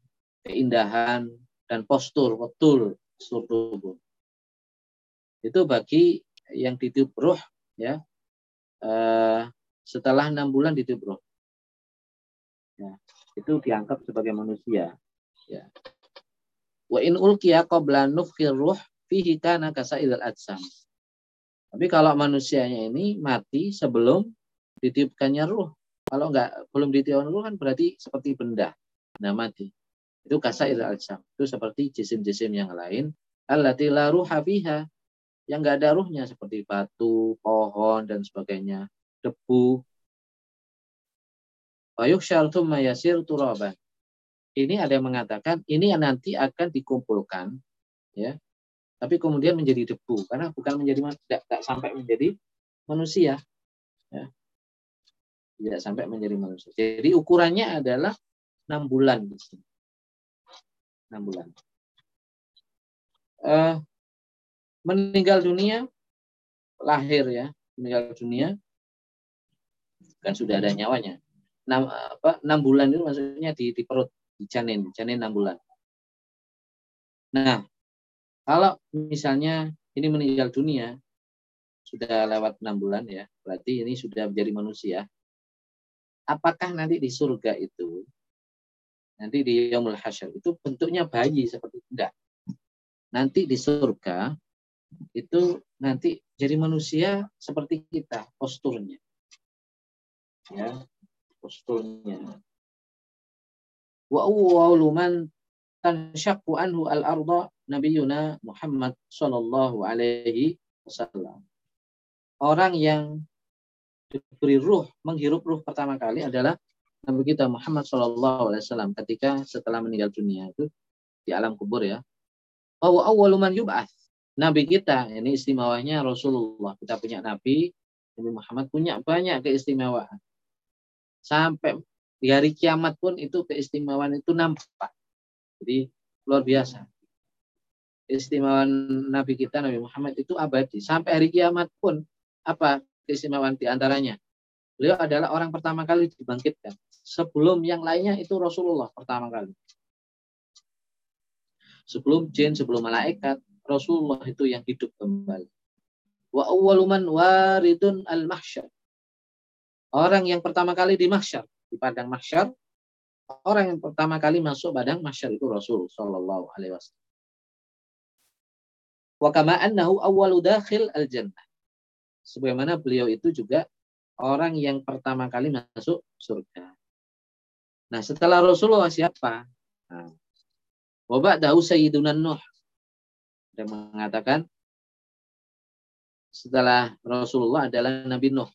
keindahan dan postur watul tubuh. Itu bagi yang ditiup roh ya. Uh, setelah enam bulan ditiup roh. Ya, itu dianggap sebagai manusia. Ya. Wa in ulqiya qabla nufkhir ruh fihi kana kasaidil atsam. Tapi kalau manusianya ini mati sebelum ditiupkannya ruh. Kalau enggak belum ditiupkan ruh kan berarti seperti benda. Nah mati. Itu kasaidil atsam. Itu seperti jisim-jisim yang lain. Allati la ruha fiha. Yang enggak ada ruhnya seperti batu, pohon dan sebagainya. Debu. Wa yuhsyar thumma yasir turaban ini ada yang mengatakan ini nanti akan dikumpulkan ya tapi kemudian menjadi debu karena bukan menjadi tidak, tidak sampai menjadi manusia ya. tidak sampai menjadi manusia jadi ukurannya adalah enam bulan di sini enam bulan uh, meninggal dunia lahir ya meninggal dunia kan sudah ada nyawanya enam apa enam bulan itu maksudnya di, di perut janin, janin 6 bulan. Nah, kalau misalnya ini meninggal dunia, sudah lewat 6 bulan ya, berarti ini sudah menjadi manusia. Apakah nanti di surga itu, nanti di Yomul Hasyar, itu bentuknya bayi seperti tidak? Nanti di surga, itu nanti jadi manusia seperti kita, posturnya. Ya, posturnya wa awwalu man tanshaqqu anhu al-arda Nabiuna Muhammad Shallallahu Alaihi Wasallam. Orang yang diberi ruh, menghirup ruh pertama kali adalah Nabi kita Muhammad Shallallahu Alaihi Wasallam ketika setelah meninggal dunia itu di alam kubur ya. Bahwa awaluman yub'ats. Nabi kita, ini istimewanya Rasulullah. Kita punya Nabi, Nabi Muhammad punya banyak keistimewaan. Sampai di hari kiamat pun itu keistimewaan itu nampak. Jadi luar biasa. Keistimewaan Nabi kita, Nabi Muhammad itu abadi. Sampai hari kiamat pun apa keistimewaan di antaranya? Beliau adalah orang pertama kali dibangkitkan. Sebelum yang lainnya itu Rasulullah pertama kali. Sebelum jin, sebelum malaikat, Rasulullah itu yang hidup kembali. Wa awwaluman waridun al mahsyar. Orang yang pertama kali di mahsyar, di padang mahsyar, orang yang pertama kali masuk padang mahsyar itu Rasul sallallahu alaihi wasallam. Wa kama annahu awwalu dakhil al jannah. Sebagaimana beliau itu juga orang yang pertama kali masuk surga. Nah, setelah Rasulullah siapa? Nah, Wabak dahu Sayyiduna Nuh. Dia mengatakan setelah Rasulullah adalah Nabi Nuh.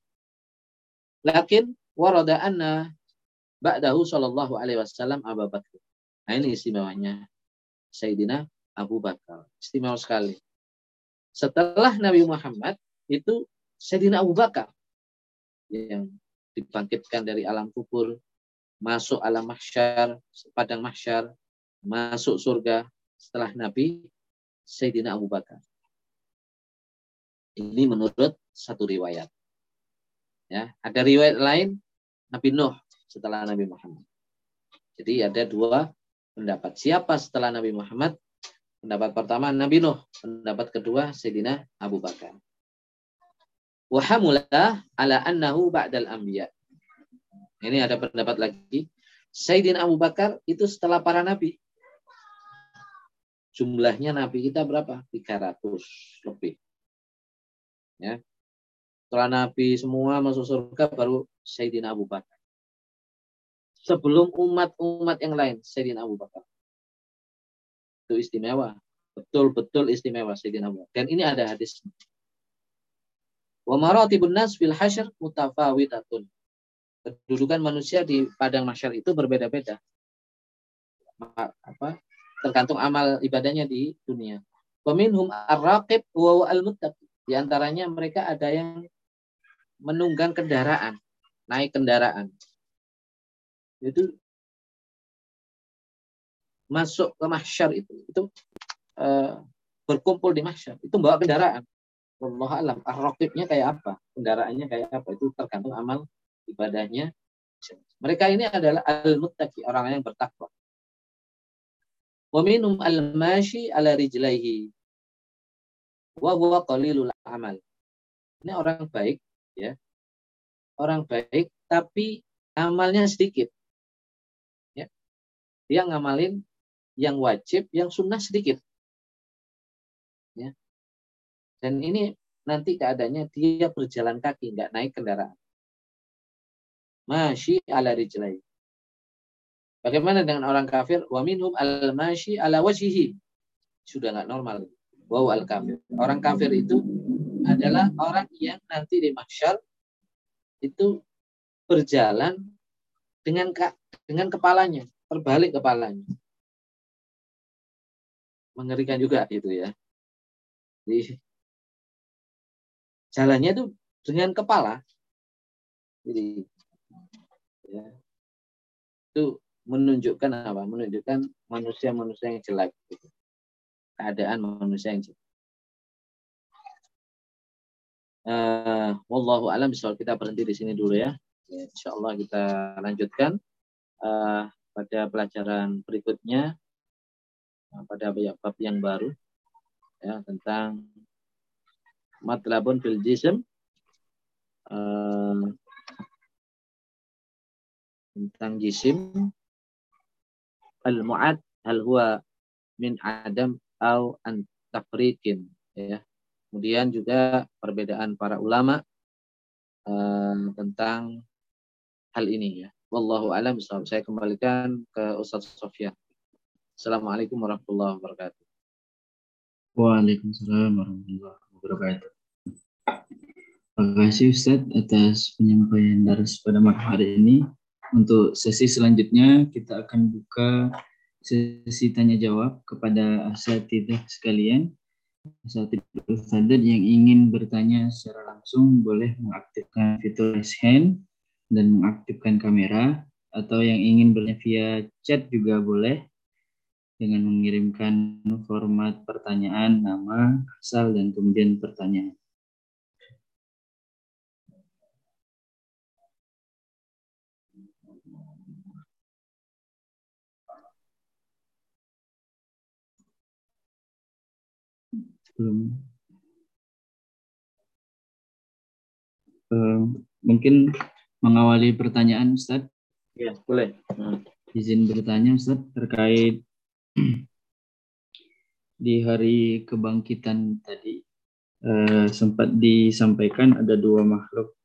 Lakin warada anna ba'dahu sallallahu alaihi wasallam Abu Bakar. Nah ini istimewanya Sayyidina Abu Bakar. Istimewa sekali. Setelah Nabi Muhammad itu Sayyidina Abu Bakar yang dibangkitkan dari alam kubur, masuk alam mahsyar, padang mahsyar, masuk surga setelah Nabi Sayyidina Abu Bakar. Ini menurut satu riwayat. Ya, ada riwayat lain Nabi Nuh setelah Nabi Muhammad. Jadi ada dua pendapat. Siapa setelah Nabi Muhammad? Pendapat pertama Nabi Nuh, pendapat kedua Sayyidina Abu Bakar. Wahamulah ala annahu ba'dal anbiya. Ini ada pendapat lagi. Sayyidina Abu Bakar itu setelah para nabi jumlahnya nabi kita berapa? 300 lebih. Ya. Setelah nabi semua masuk surga baru Sayyidina Abu Bakar. Sebelum umat-umat yang lain Sayyidina Abu Bakar. Itu istimewa. Betul-betul istimewa Sayyidina Abu Bakar. Dan ini ada hadis. Wa maratibun nas fil hasyr mutafawitatun. Kedudukan manusia di padang masyar itu berbeda-beda. Apa? Tergantung amal ibadahnya di dunia. Peminhum ar-raqib wa al-muttaqi. Di antaranya mereka ada yang menunggang kendaraan, naik kendaraan. Itu masuk ke mahsyar itu, itu uh, berkumpul di mahsyar, itu bawa kendaraan. Allah alam, ar-raqibnya kayak apa? Kendaraannya kayak apa? Itu tergantung amal ibadahnya. Mereka ini adalah al-muttaqi, orang yang bertakwa. Wa minum al-mashi ala rijlaihi. Wa huwa qalilul amal. Ini orang baik ya. Orang baik tapi amalnya sedikit. Ya. Dia ngamalin yang wajib, yang sunnah sedikit. Ya. Dan ini nanti keadaannya dia berjalan kaki, nggak naik kendaraan. Masyi ala rijlaihi. Bagaimana dengan orang kafir? Wa minhum al-mashi ala wajhihi. Sudah nggak normal. Wow al-kafir. Orang kafir itu adalah orang yang nanti di mahsyar itu berjalan dengan dengan kepalanya, terbalik kepalanya. Mengerikan juga itu ya. Jadi jalannya itu dengan kepala. Jadi ya, itu menunjukkan apa? Menunjukkan manusia-manusia yang jelek. Gitu. Keadaan manusia yang jelek. Uh, wallahu alam soal kita berhenti di sini dulu ya. ya insya Allah kita lanjutkan uh, pada pelajaran berikutnya uh, pada bab yang baru ya tentang matlabun fil jism uh, tentang jisim al-mu'ad hal huwa min adam au an ya. Kemudian juga perbedaan para ulama uh, tentang hal ini ya. Wallahu alam Saya kembalikan ke Ustaz Sofyan. Assalamualaikum warahmatullahi wabarakatuh. Waalaikumsalam warahmatullahi wabarakatuh. Terima kasih Ustadz atas penyampaian dari pada malam hari ini. Untuk sesi selanjutnya kita akan buka sesi tanya jawab kepada asatidah sekalian. Asatidah yang ingin bertanya secara langsung boleh mengaktifkan fitur raise hand dan mengaktifkan kamera atau yang ingin bertanya via chat juga boleh dengan mengirimkan format pertanyaan, nama, asal, dan kemudian pertanyaan. Belum. Uh, mungkin mengawali pertanyaan, Ustaz. Ya, boleh. Hmm. Izin bertanya, Ustaz, terkait di hari kebangkitan tadi uh, sempat disampaikan ada dua makhluk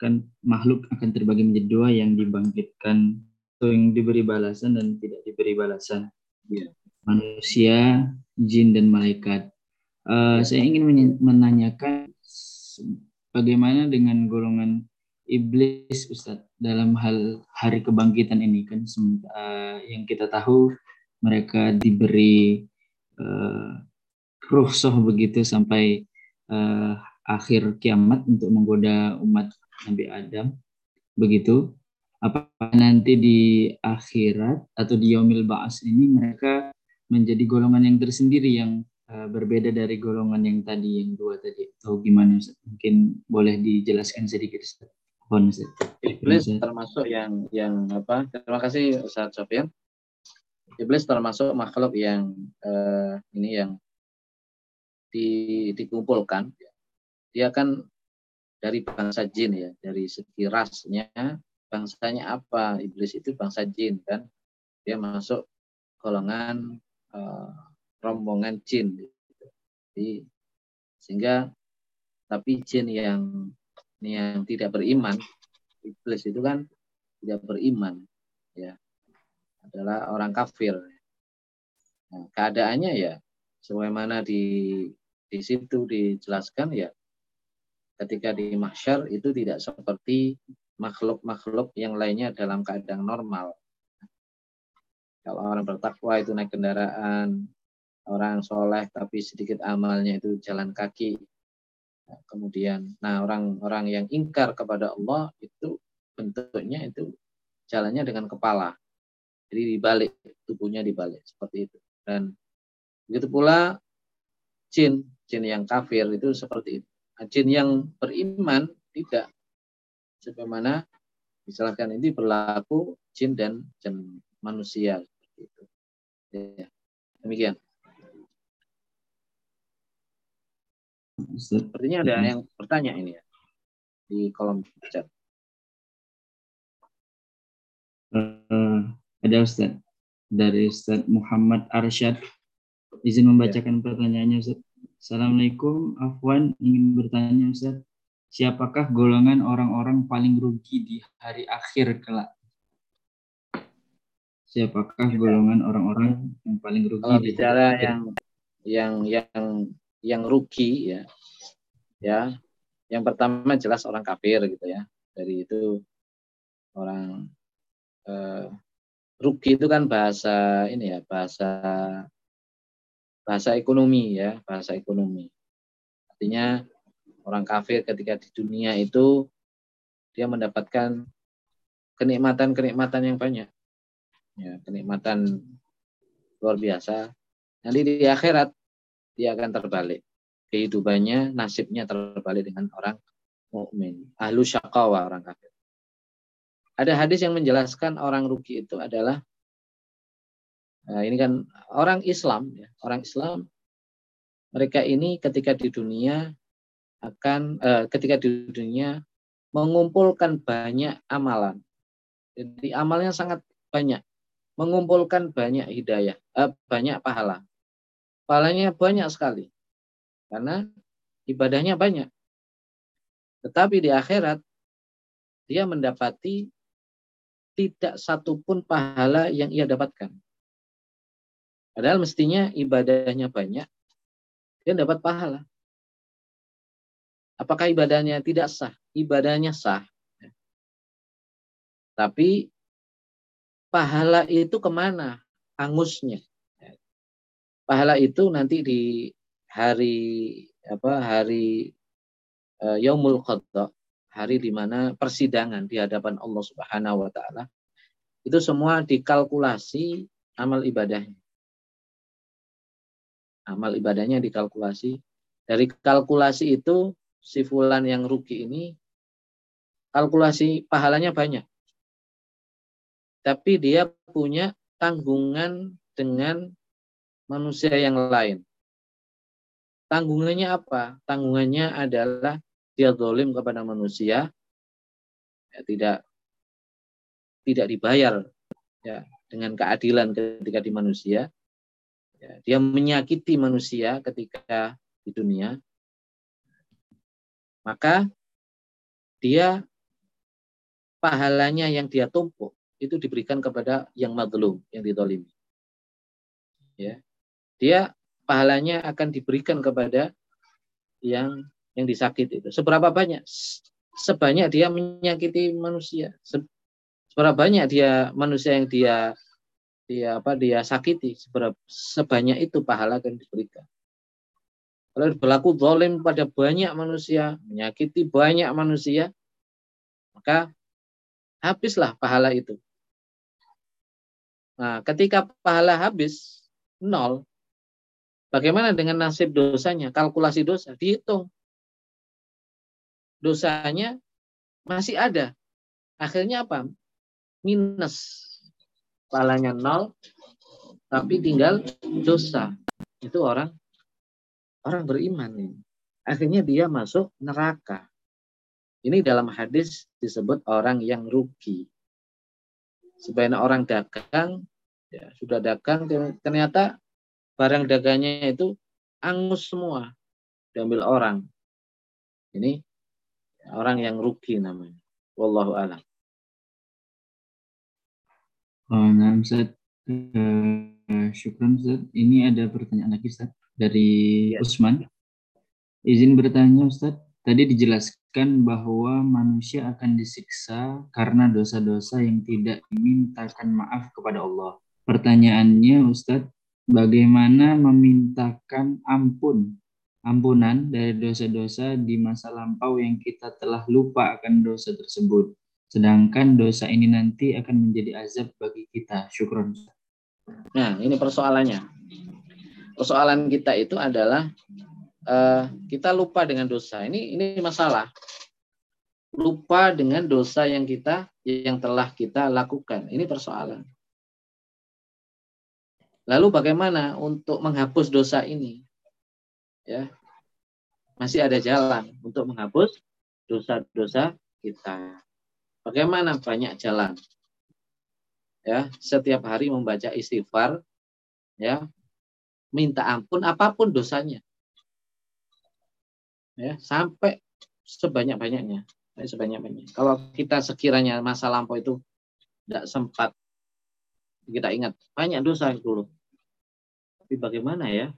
kan makhluk akan terbagi menjadi dua yang dibangkitkan atau yang diberi balasan dan tidak diberi balasan ya. manusia jin dan malaikat uh, saya ingin menanyakan bagaimana dengan golongan iblis Ustadz dalam hal hari kebangkitan ini kan? Uh, yang kita tahu mereka diberi uh, ruhsoh begitu sampai uh, akhir kiamat untuk menggoda umat Nabi Adam. Begitu. Apa nanti di akhirat atau di yaumil ba'as ini mereka menjadi golongan yang tersendiri yang uh, berbeda dari golongan yang tadi yang dua tadi atau gimana Ustaz? mungkin boleh dijelaskan sedikit Ustaz. Iblis termasuk yang yang apa? Terima kasih Ustaz Sofian. Iblis termasuk makhluk yang uh, ini yang di, dikumpulkan. Dia kan dari bangsa jin ya, dari segi rasnya bangsanya apa? Iblis itu bangsa jin kan. Dia masuk golongan uh, rombongan jin. Jadi, sehingga tapi jin yang yang tidak beriman, iblis itu kan tidak beriman, ya adalah orang kafir. Nah, keadaannya ya sebagaimana di di situ dijelaskan ya ketika di mahsyar itu tidak seperti makhluk-makhluk yang lainnya dalam keadaan normal. Kalau orang bertakwa itu naik kendaraan, orang soleh tapi sedikit amalnya itu jalan kaki, kemudian nah orang-orang yang ingkar kepada Allah itu bentuknya itu jalannya dengan kepala. Jadi dibalik tubuhnya dibalik seperti itu. Dan begitu pula jin jin yang kafir itu seperti itu. Nah, jin yang beriman tidak. Sebagaimana misalkan ini berlaku jin dan jin manusia itu. Ya, demikian Sepertinya ada yang bertanya ini ya di kolom chat. Uh, ada Ustaz dari Ustaz Muhammad Arsyad. Izin membacakan ya. pertanyaannya Ustaz. Assalamualaikum, Afwan ingin bertanya Ustaz. Siapakah golongan orang-orang paling rugi di hari akhir kelak? Siapakah ya. golongan orang-orang yang paling rugi? Kalau bicara yang yang yang yang rugi ya. Ya yang pertama jelas orang kafir gitu ya. Dari itu orang eh, rugi itu kan bahasa ini ya bahasa bahasa ekonomi ya bahasa ekonomi. Artinya orang kafir ketika di dunia itu dia mendapatkan kenikmatan-kenikmatan yang banyak. Ya kenikmatan luar biasa. Nanti di akhirat dia akan terbalik. Kehidupannya, nasibnya terbalik dengan orang mukmin. Ahlu syakawa orang kafir. Ada hadis yang menjelaskan orang rugi itu adalah nah ini kan orang Islam ya, orang Islam mereka ini ketika di dunia akan eh, ketika di dunia mengumpulkan banyak amalan. Jadi amalnya sangat banyak, mengumpulkan banyak hidayah, eh, banyak pahala. Pahalanya banyak sekali. Karena ibadahnya banyak. Tetapi di akhirat, dia mendapati tidak satupun pahala yang ia dapatkan. Padahal mestinya ibadahnya banyak, dia dapat pahala. Apakah ibadahnya tidak sah? Ibadahnya sah. Tapi pahala itu ke mana? Angusnya. Pahala itu nanti di hari apa hari uh, Yaumul Qadha, hari di mana persidangan di hadapan Allah Subhanahu wa taala. Itu semua dikalkulasi amal ibadahnya. Amal ibadahnya dikalkulasi. Dari kalkulasi itu si fulan yang rugi ini kalkulasi pahalanya banyak. Tapi dia punya tanggungan dengan manusia yang lain. Tanggungannya apa? Tanggungannya adalah dia dolim kepada manusia, ya, tidak tidak dibayar ya, dengan keadilan ketika di manusia. Ya, dia menyakiti manusia ketika di dunia, maka dia pahalanya yang dia tumpuk itu diberikan kepada yang madlum, yang ditolimi. Ya. Dia pahalanya akan diberikan kepada yang yang disakiti itu. Seberapa banyak? Sebanyak dia menyakiti manusia. Seberapa banyak dia manusia yang dia dia apa dia sakiti seberapa sebanyak itu pahala akan diberikan. Kalau berlaku zalim pada banyak manusia, menyakiti banyak manusia, maka habislah pahala itu. Nah, ketika pahala habis, nol, bagaimana dengan nasib dosanya? Kalkulasi dosa, dihitung. Dosanya masih ada. Akhirnya apa? Minus. Pahalanya nol, tapi tinggal dosa. Itu orang orang beriman ini. Akhirnya dia masuk neraka. Ini dalam hadis disebut orang yang rugi. Sebenarnya orang dagang, ya, sudah dagang, ternyata barang dagangnya itu angus semua. Diambil orang. Ini orang yang rugi namanya. Wallahu a'lam. Oh, nah, Ustaz. Uh, syukran Ustaz. Ini ada pertanyaan lagi Ustaz dari ya. Usman. Izin bertanya Ustaz, tadi dijelaskan bahwa manusia akan disiksa karena dosa-dosa yang tidak dimintakan maaf kepada Allah. Pertanyaannya Ustaz, bagaimana memintakan ampun, ampunan dari dosa-dosa di masa lampau yang kita telah lupa akan dosa tersebut. Sedangkan dosa ini nanti akan menjadi azab bagi kita. Syukron. Nah, ini persoalannya persoalan kita itu adalah uh, kita lupa dengan dosa. Ini ini masalah. Lupa dengan dosa yang kita yang telah kita lakukan. Ini persoalan. Lalu bagaimana untuk menghapus dosa ini? Ya. Masih ada jalan untuk menghapus dosa-dosa kita. Bagaimana banyak jalan? Ya, setiap hari membaca istighfar ya, minta ampun apa pun dosanya. Ya, sampai sebanyak-banyaknya. Sebanyak-banyaknya. Kalau kita sekiranya masa lampau itu tidak sempat kita ingat banyak dosa dulu. Tapi bagaimana ya?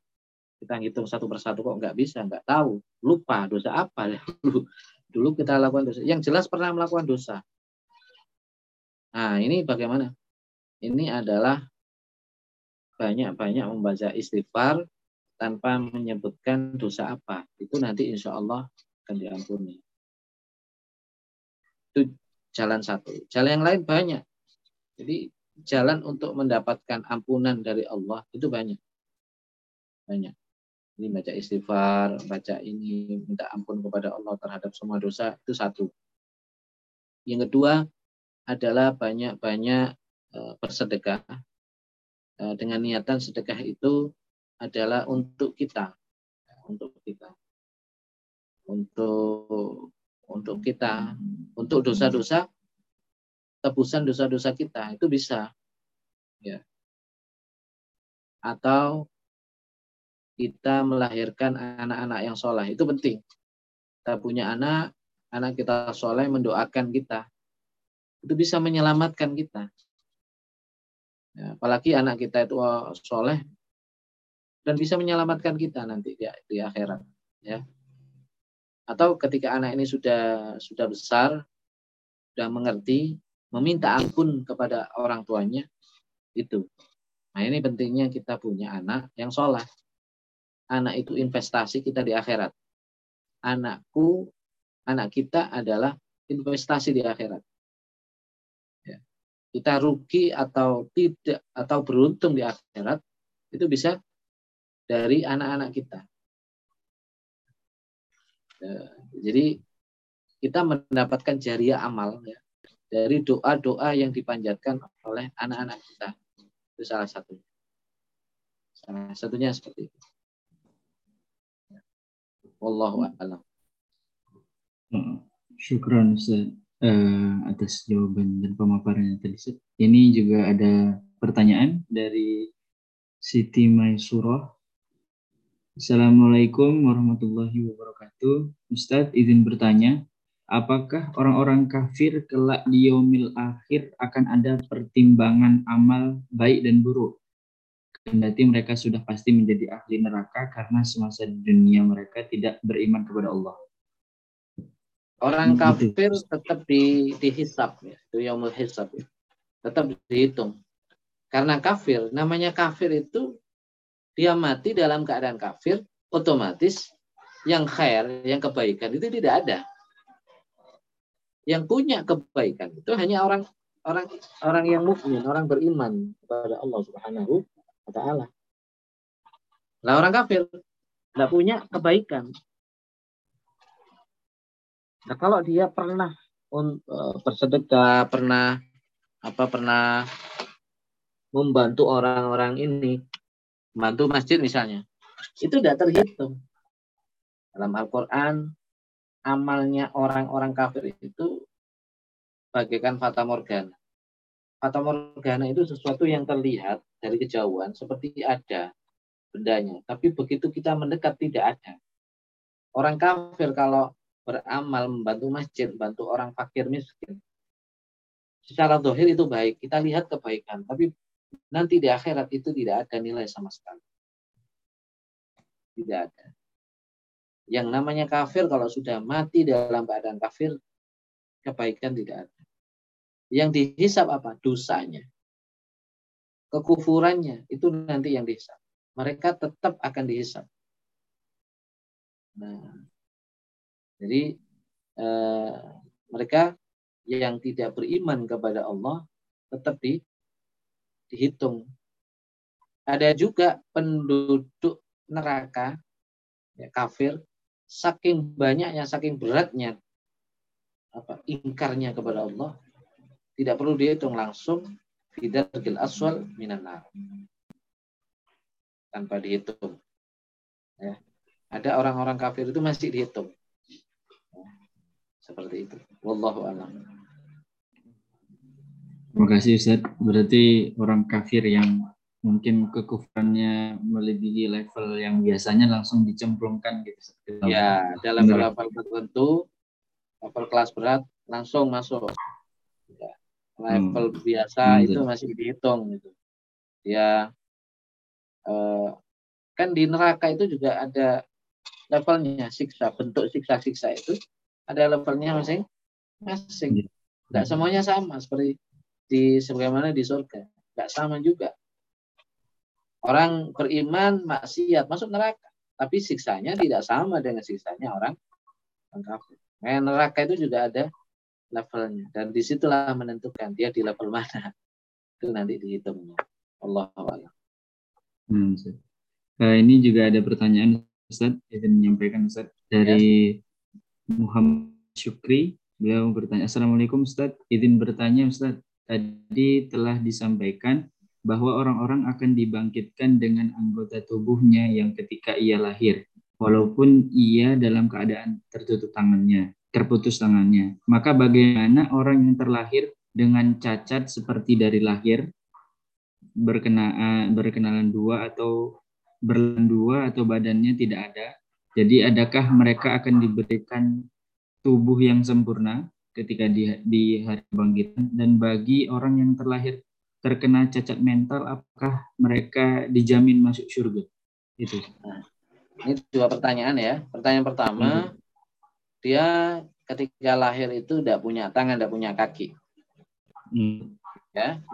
Kita hitung satu persatu kok nggak bisa, nggak tahu, lupa dosa apa dulu. Dulu kita lakukan dosa. Yang jelas pernah melakukan dosa. Nah, ini bagaimana? Ini adalah banyak-banyak membaca istighfar tanpa menyebutkan dosa apa. Itu nanti insya Allah akan diampuni. Itu jalan satu. Jalan yang lain banyak. Jadi jalan untuk mendapatkan ampunan dari Allah itu banyak. Banyak. Ini baca istighfar, baca ini, minta ampun kepada Allah terhadap semua dosa, itu satu. Yang kedua adalah banyak-banyak eh, bersedekah Eh, dengan niatan sedekah itu adalah untuk kita, untuk kita, untuk untuk kita, untuk dosa-dosa, tebusan dosa-dosa kita itu bisa, ya. Atau kita melahirkan anak-anak yang soleh. Itu penting. Kita punya anak, anak kita soleh mendoakan kita, itu bisa menyelamatkan kita. Ya, apalagi anak kita itu oh, soleh, dan bisa menyelamatkan kita nanti di, di akhirat ya. Atau ketika anak ini sudah sudah besar sudah mengerti meminta ampun kepada orang tuanya itu. Nah ini pentingnya kita punya anak yang sholat anak itu investasi kita di akhirat anakku anak kita adalah investasi di akhirat ya. kita rugi atau tidak atau beruntung di akhirat itu bisa dari anak-anak kita Ya, jadi kita mendapatkan jariah amal ya, dari doa-doa yang dipanjatkan oleh anak-anak kita. Itu salah satunya. Salah satunya seperti itu. Wallahu a'lam. Syukran Ustaz uh, atas jawaban dan pemaparannya tadi. Ini juga ada pertanyaan dari Siti Maisurah Assalamualaikum warahmatullahi wabarakatuh. Ustadz izin bertanya, apakah orang-orang kafir kelak di yaumil akhir akan ada pertimbangan amal baik dan buruk? Kendati mereka sudah pasti menjadi ahli neraka karena semasa dunia mereka tidak beriman kepada Allah. Orang kafir tetap di, dihisap ya, itu yaumul hisab ya. Tetap dihitung. Karena kafir, namanya kafir itu dia mati dalam keadaan kafir, otomatis yang khair, yang kebaikan itu tidak ada. Yang punya kebaikan itu hanya orang orang orang yang mukmin, orang beriman kepada Allah Subhanahu wa taala. Nah, orang kafir tidak punya kebaikan. Nah, kalau dia pernah uh, bersedekah, pernah apa pernah membantu orang-orang ini, bantu masjid misalnya, itu tidak terhitung. Dalam Al-Quran, amalnya orang-orang kafir itu bagaikan fata morgana. Fata morgana itu sesuatu yang terlihat dari kejauhan seperti ada bendanya. Tapi begitu kita mendekat tidak ada. Orang kafir kalau beramal membantu masjid, membantu orang fakir miskin. Secara dohir itu baik, kita lihat kebaikan. Tapi nanti di akhirat itu tidak ada nilai sama sekali. Tidak ada. Yang namanya kafir kalau sudah mati dalam keadaan kafir, kebaikan tidak ada. Yang dihisap apa? Dosanya. Kekufurannya, itu nanti yang dihisap. Mereka tetap akan dihisap. Nah, jadi eh, mereka yang tidak beriman kepada Allah tetap di dihitung. Ada juga penduduk neraka, ya, kafir, saking banyaknya, saking beratnya apa ingkarnya kepada Allah, tidak perlu dihitung langsung fidargil aswal minan tanpa dihitung. Ya. Ada orang-orang kafir itu masih dihitung. Seperti itu. Wallahu a'lam. Terima kasih Ustaz. Berarti orang kafir yang mungkin kekufurannya melebihi level yang biasanya langsung dicemplungkan gitu. Ya, dalam level tertentu, level kelas berat langsung masuk. Ya, level hmm. biasa hmm. itu masih dihitung gitu. Ya, eh, kan di neraka itu juga ada levelnya siksa, bentuk siksa-siksa itu ada levelnya masing-masing. Tidak semuanya sama seperti di sebagaimana di surga. Tidak sama juga. Orang beriman maksiat masuk neraka, tapi siksanya tidak sama dengan siksanya orang orang kafir. Nah, neraka itu juga ada levelnya. Dan di situlah menentukan dia di level mana. Itu nanti dihitungnya. Allah Hmm, uh, ini juga ada pertanyaan Ustaz. Yang menyampaikan Ustaz. Dari ya. Muhammad Syukri. Beliau bertanya, Assalamualaikum Ustaz, izin bertanya Ustaz, tadi telah disampaikan bahwa orang-orang akan dibangkitkan dengan anggota tubuhnya yang ketika ia lahir, walaupun ia dalam keadaan tertutup tangannya, terputus tangannya. Maka bagaimana orang yang terlahir dengan cacat seperti dari lahir, berkenaan berkenalan dua atau berlan dua atau badannya tidak ada. Jadi adakah mereka akan diberikan tubuh yang sempurna ketika di, di hari kebangkitan dan bagi orang yang terlahir terkena cacat mental apakah mereka dijamin masuk surga? Itu. Nah, ini dua pertanyaan ya. Pertanyaan pertama, hmm. Dia ketika lahir itu tidak punya tangan, tidak punya kaki. Hmm. Ya,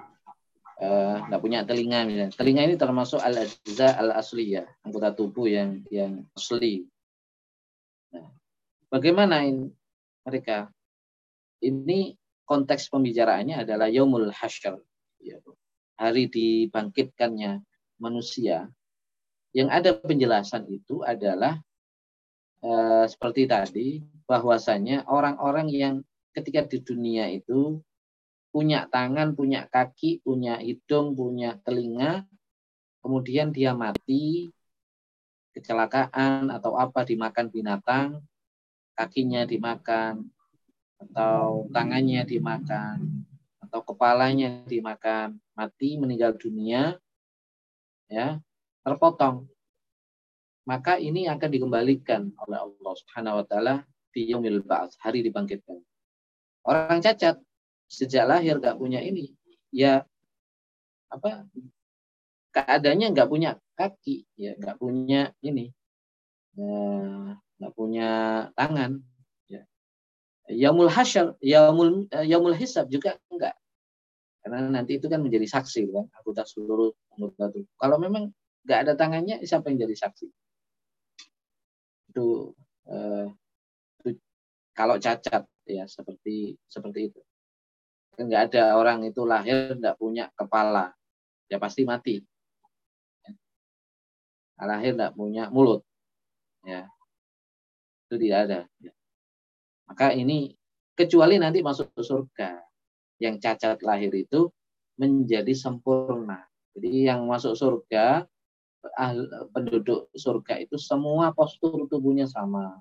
tidak uh, punya telinga misalnya. Telinga ini termasuk al ajza al asli ya, anggota tubuh yang yang asli. Nah, bagaimana ini mereka? Ini konteks pembicaraannya adalah yaumul hasyr, ya, hari dibangkitkannya manusia. Yang ada penjelasan itu adalah uh, seperti tadi bahwasanya orang-orang yang ketika di dunia itu punya tangan, punya kaki, punya hidung, punya telinga, kemudian dia mati, kecelakaan atau apa dimakan binatang, kakinya dimakan, atau tangannya dimakan, atau kepalanya dimakan, mati, meninggal dunia, ya terpotong. Maka ini akan dikembalikan oleh Allah Subhanahu wa taala di yaumil hari dibangkitkan. Orang cacat sejak lahir nggak punya ini. Ya apa keadaannya nggak punya kaki ya nggak punya ini ya, nggak punya tangan ya. Yaumul hasyar yaumul yaumul hisab juga enggak karena nanti itu kan menjadi saksi kan? Anggota seluruh anggota kalau memang nggak ada tangannya siapa yang jadi saksi itu, eh, kalau cacat ya seperti seperti itu. Nggak ada orang itu lahir nggak punya kepala ya pasti mati. Lahir nggak punya mulut ya. Itu tidak ada. Maka ini kecuali nanti masuk ke surga yang cacat lahir itu menjadi sempurna. Jadi yang masuk surga penduduk surga itu semua postur tubuhnya sama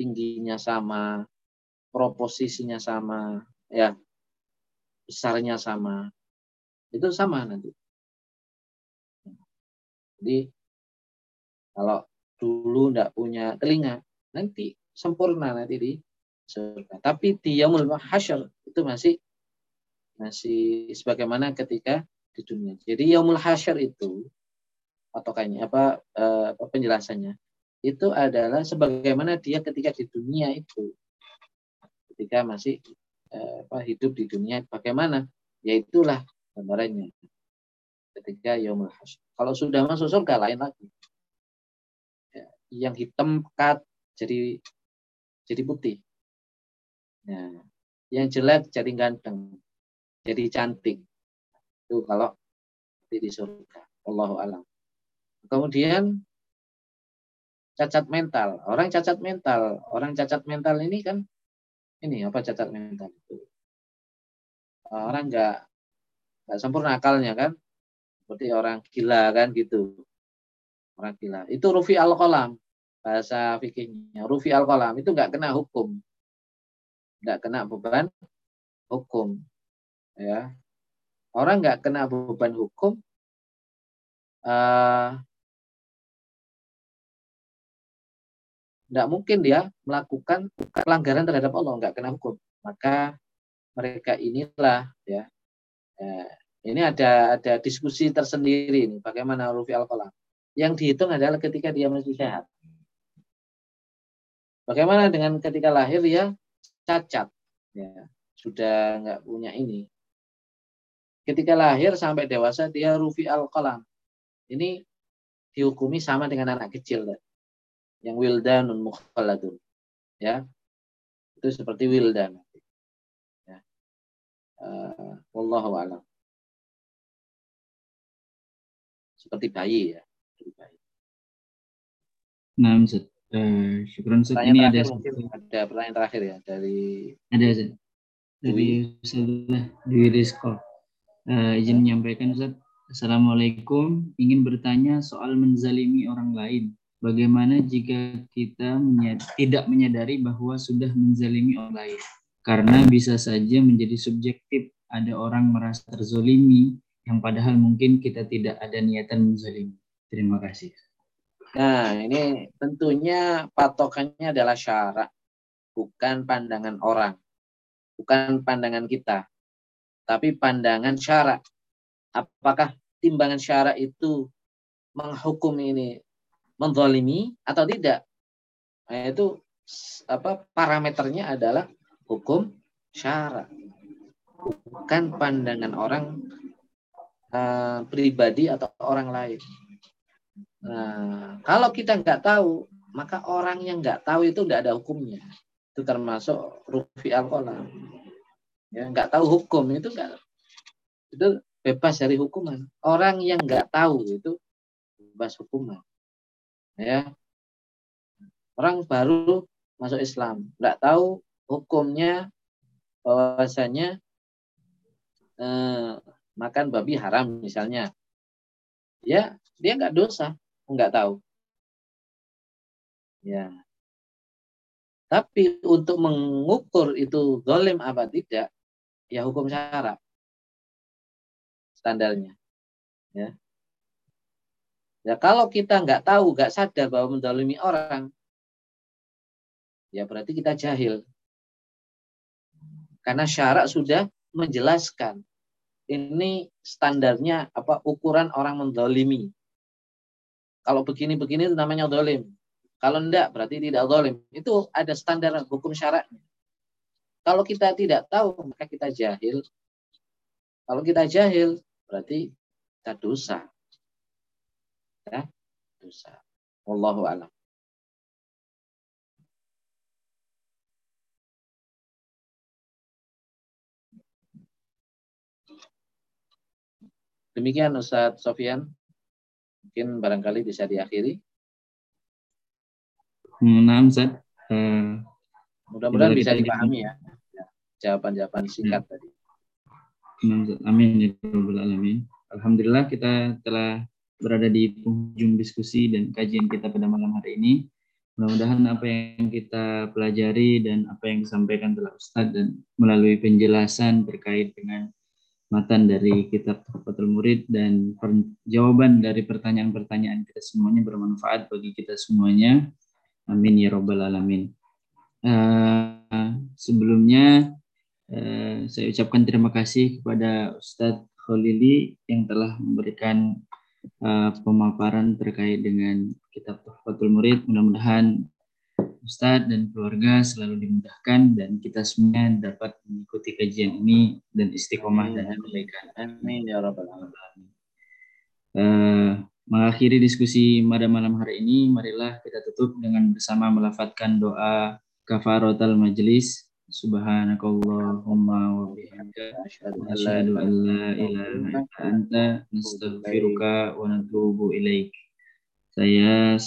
tingginya sama proposisinya sama ya besarnya sama. Itu sama nanti. Jadi kalau dulu tidak punya telinga, nanti sempurna nanti di surga. Tapi di yaumul hasyar itu masih masih sebagaimana ketika di dunia. Jadi yaumul hasyar itu patokannya apa, eh, apa penjelasannya itu adalah sebagaimana dia ketika di dunia itu ketika masih Eh, apa, hidup di dunia bagaimana? Yaitulah gambarannya ketika yaumul. Kalau sudah masuk surga lain lagi. Ya, yang hitam pekat jadi jadi putih. Ya, yang jelek jadi ganteng, jadi cantik. Itu kalau di surga. Allahu alam. Kemudian cacat mental. Orang cacat mental, orang cacat mental ini kan ini apa cacat mental itu? Orang nggak nggak sempurna akalnya kan? Seperti orang gila kan gitu. Orang gila. Itu rufi al kolam bahasa fikihnya. Rufi al kolam itu nggak kena hukum. Nggak kena beban hukum ya. Orang nggak kena beban hukum uh, tidak mungkin dia melakukan pelanggaran terhadap Allah, nggak kena hukum. Maka mereka inilah ya, ya ini ada ada diskusi tersendiri ini bagaimana rufi al -Qalam. Yang dihitung adalah ketika dia masih sehat. Bagaimana dengan ketika lahir ya cacat, ya sudah nggak punya ini. Ketika lahir sampai dewasa dia rufi al -Qalam. Ini dihukumi sama dengan anak kecil. Ya yang wildanun mukhalladun. Ya. Itu seperti wildan. Ya. Uh, wallahu alam. Seperti bayi ya. Seperti bayi. Nah, Ustaz. Uh, syukuran Ustaz. Ini ada ada pertanyaan terakhir ya dari ada Ustaz. Dari Ustaz Dwi Rizko. Uh, izin menyampaikan Ustaz. Assalamualaikum. Ingin bertanya soal menzalimi orang lain. Bagaimana jika kita menyad tidak menyadari bahwa sudah menzalimi orang lain? Karena bisa saja menjadi subjektif. Ada orang merasa terzolimi yang padahal mungkin kita tidak ada niatan menzalimi. Terima kasih. Nah, ini tentunya patokannya adalah syarat, bukan pandangan orang, bukan pandangan kita, tapi pandangan syarat. Apakah timbangan syarat itu menghukum ini menzalimi atau tidak. Nah, itu apa parameternya adalah hukum syara. Bukan pandangan orang uh, pribadi atau orang lain. Nah, kalau kita nggak tahu, maka orang yang nggak tahu itu nggak ada hukumnya. Itu termasuk rufi al Ya, nggak tahu hukum itu nggak itu bebas dari hukuman. Orang yang nggak tahu itu bebas hukuman. Ya, orang baru masuk Islam, nggak tahu hukumnya bahwasanya eh, makan babi haram misalnya. Ya, dia nggak dosa, nggak tahu. Ya. Tapi untuk mengukur itu zalim apa tidak, ya hukum syarat standarnya. Ya. Ya kalau kita nggak tahu, nggak sadar bahwa mendalimi orang, ya berarti kita jahil. Karena syarat sudah menjelaskan ini standarnya apa ukuran orang mendalimi. Kalau begini-begini itu namanya dolim. Kalau enggak berarti tidak dolim. Itu ada standar hukum syaratnya. Kalau kita tidak tahu, maka kita jahil. Kalau kita jahil, berarti kita dosa. Ya, dosa. Wallahu a'lam. Demikian Ustaz Sofian. Mungkin barangkali bisa diakhiri. Nah, Ustaz. Uh, Mudah-mudahan bisa dipahami ya. ya. Jawaban-jawaban singkat ya. tadi. Amin ya. Alhamdulillah kita telah berada di penghujung diskusi dan kajian kita pada malam hari ini. Mudah-mudahan apa yang kita pelajari dan apa yang disampaikan telah Ustadz dan melalui penjelasan terkait dengan matan dari kitab Tuhfatul Murid dan jawaban dari pertanyaan-pertanyaan kita semuanya bermanfaat bagi kita semuanya. Amin ya robbal alamin. Uh, sebelumnya uh, saya ucapkan terima kasih kepada Ustadz Khalili yang telah memberikan uh, pemaparan terkait dengan kitab Tuhfatul Murid. Mudah-mudahan Ustadz dan keluarga selalu dimudahkan dan kita semua dapat mengikuti kajian ini dan istiqomah dan kebaikan. Amin ya rabbal alamin. Uh, mengakhiri diskusi pada malam hari ini, marilah kita tutup dengan bersama melafatkan doa kafaratul majlis subhanakallahumma wa bihamdika asyhadu an la ilaha illa anta nastaghfiruka wa natubu ilaik. Saya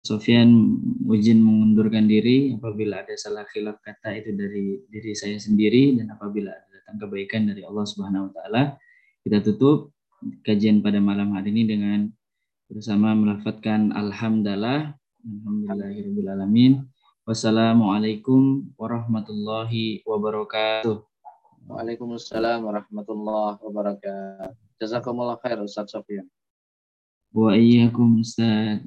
Sofian izin mengundurkan diri apabila ada salah khilaf kata itu dari diri saya sendiri dan apabila ada datang kebaikan dari Allah Subhanahu wa taala kita tutup kajian pada malam hari ini dengan bersama melafatkan alhamdulillah. Alhamdulillahirabbil alamin Wassalamualaikum warahmatullahi wabarakatuh. Waalaikumsalam warahmatullahi wabarakatuh. Jazakumullah khair Ustaz Sofian. Wa iyyakum Ustaz.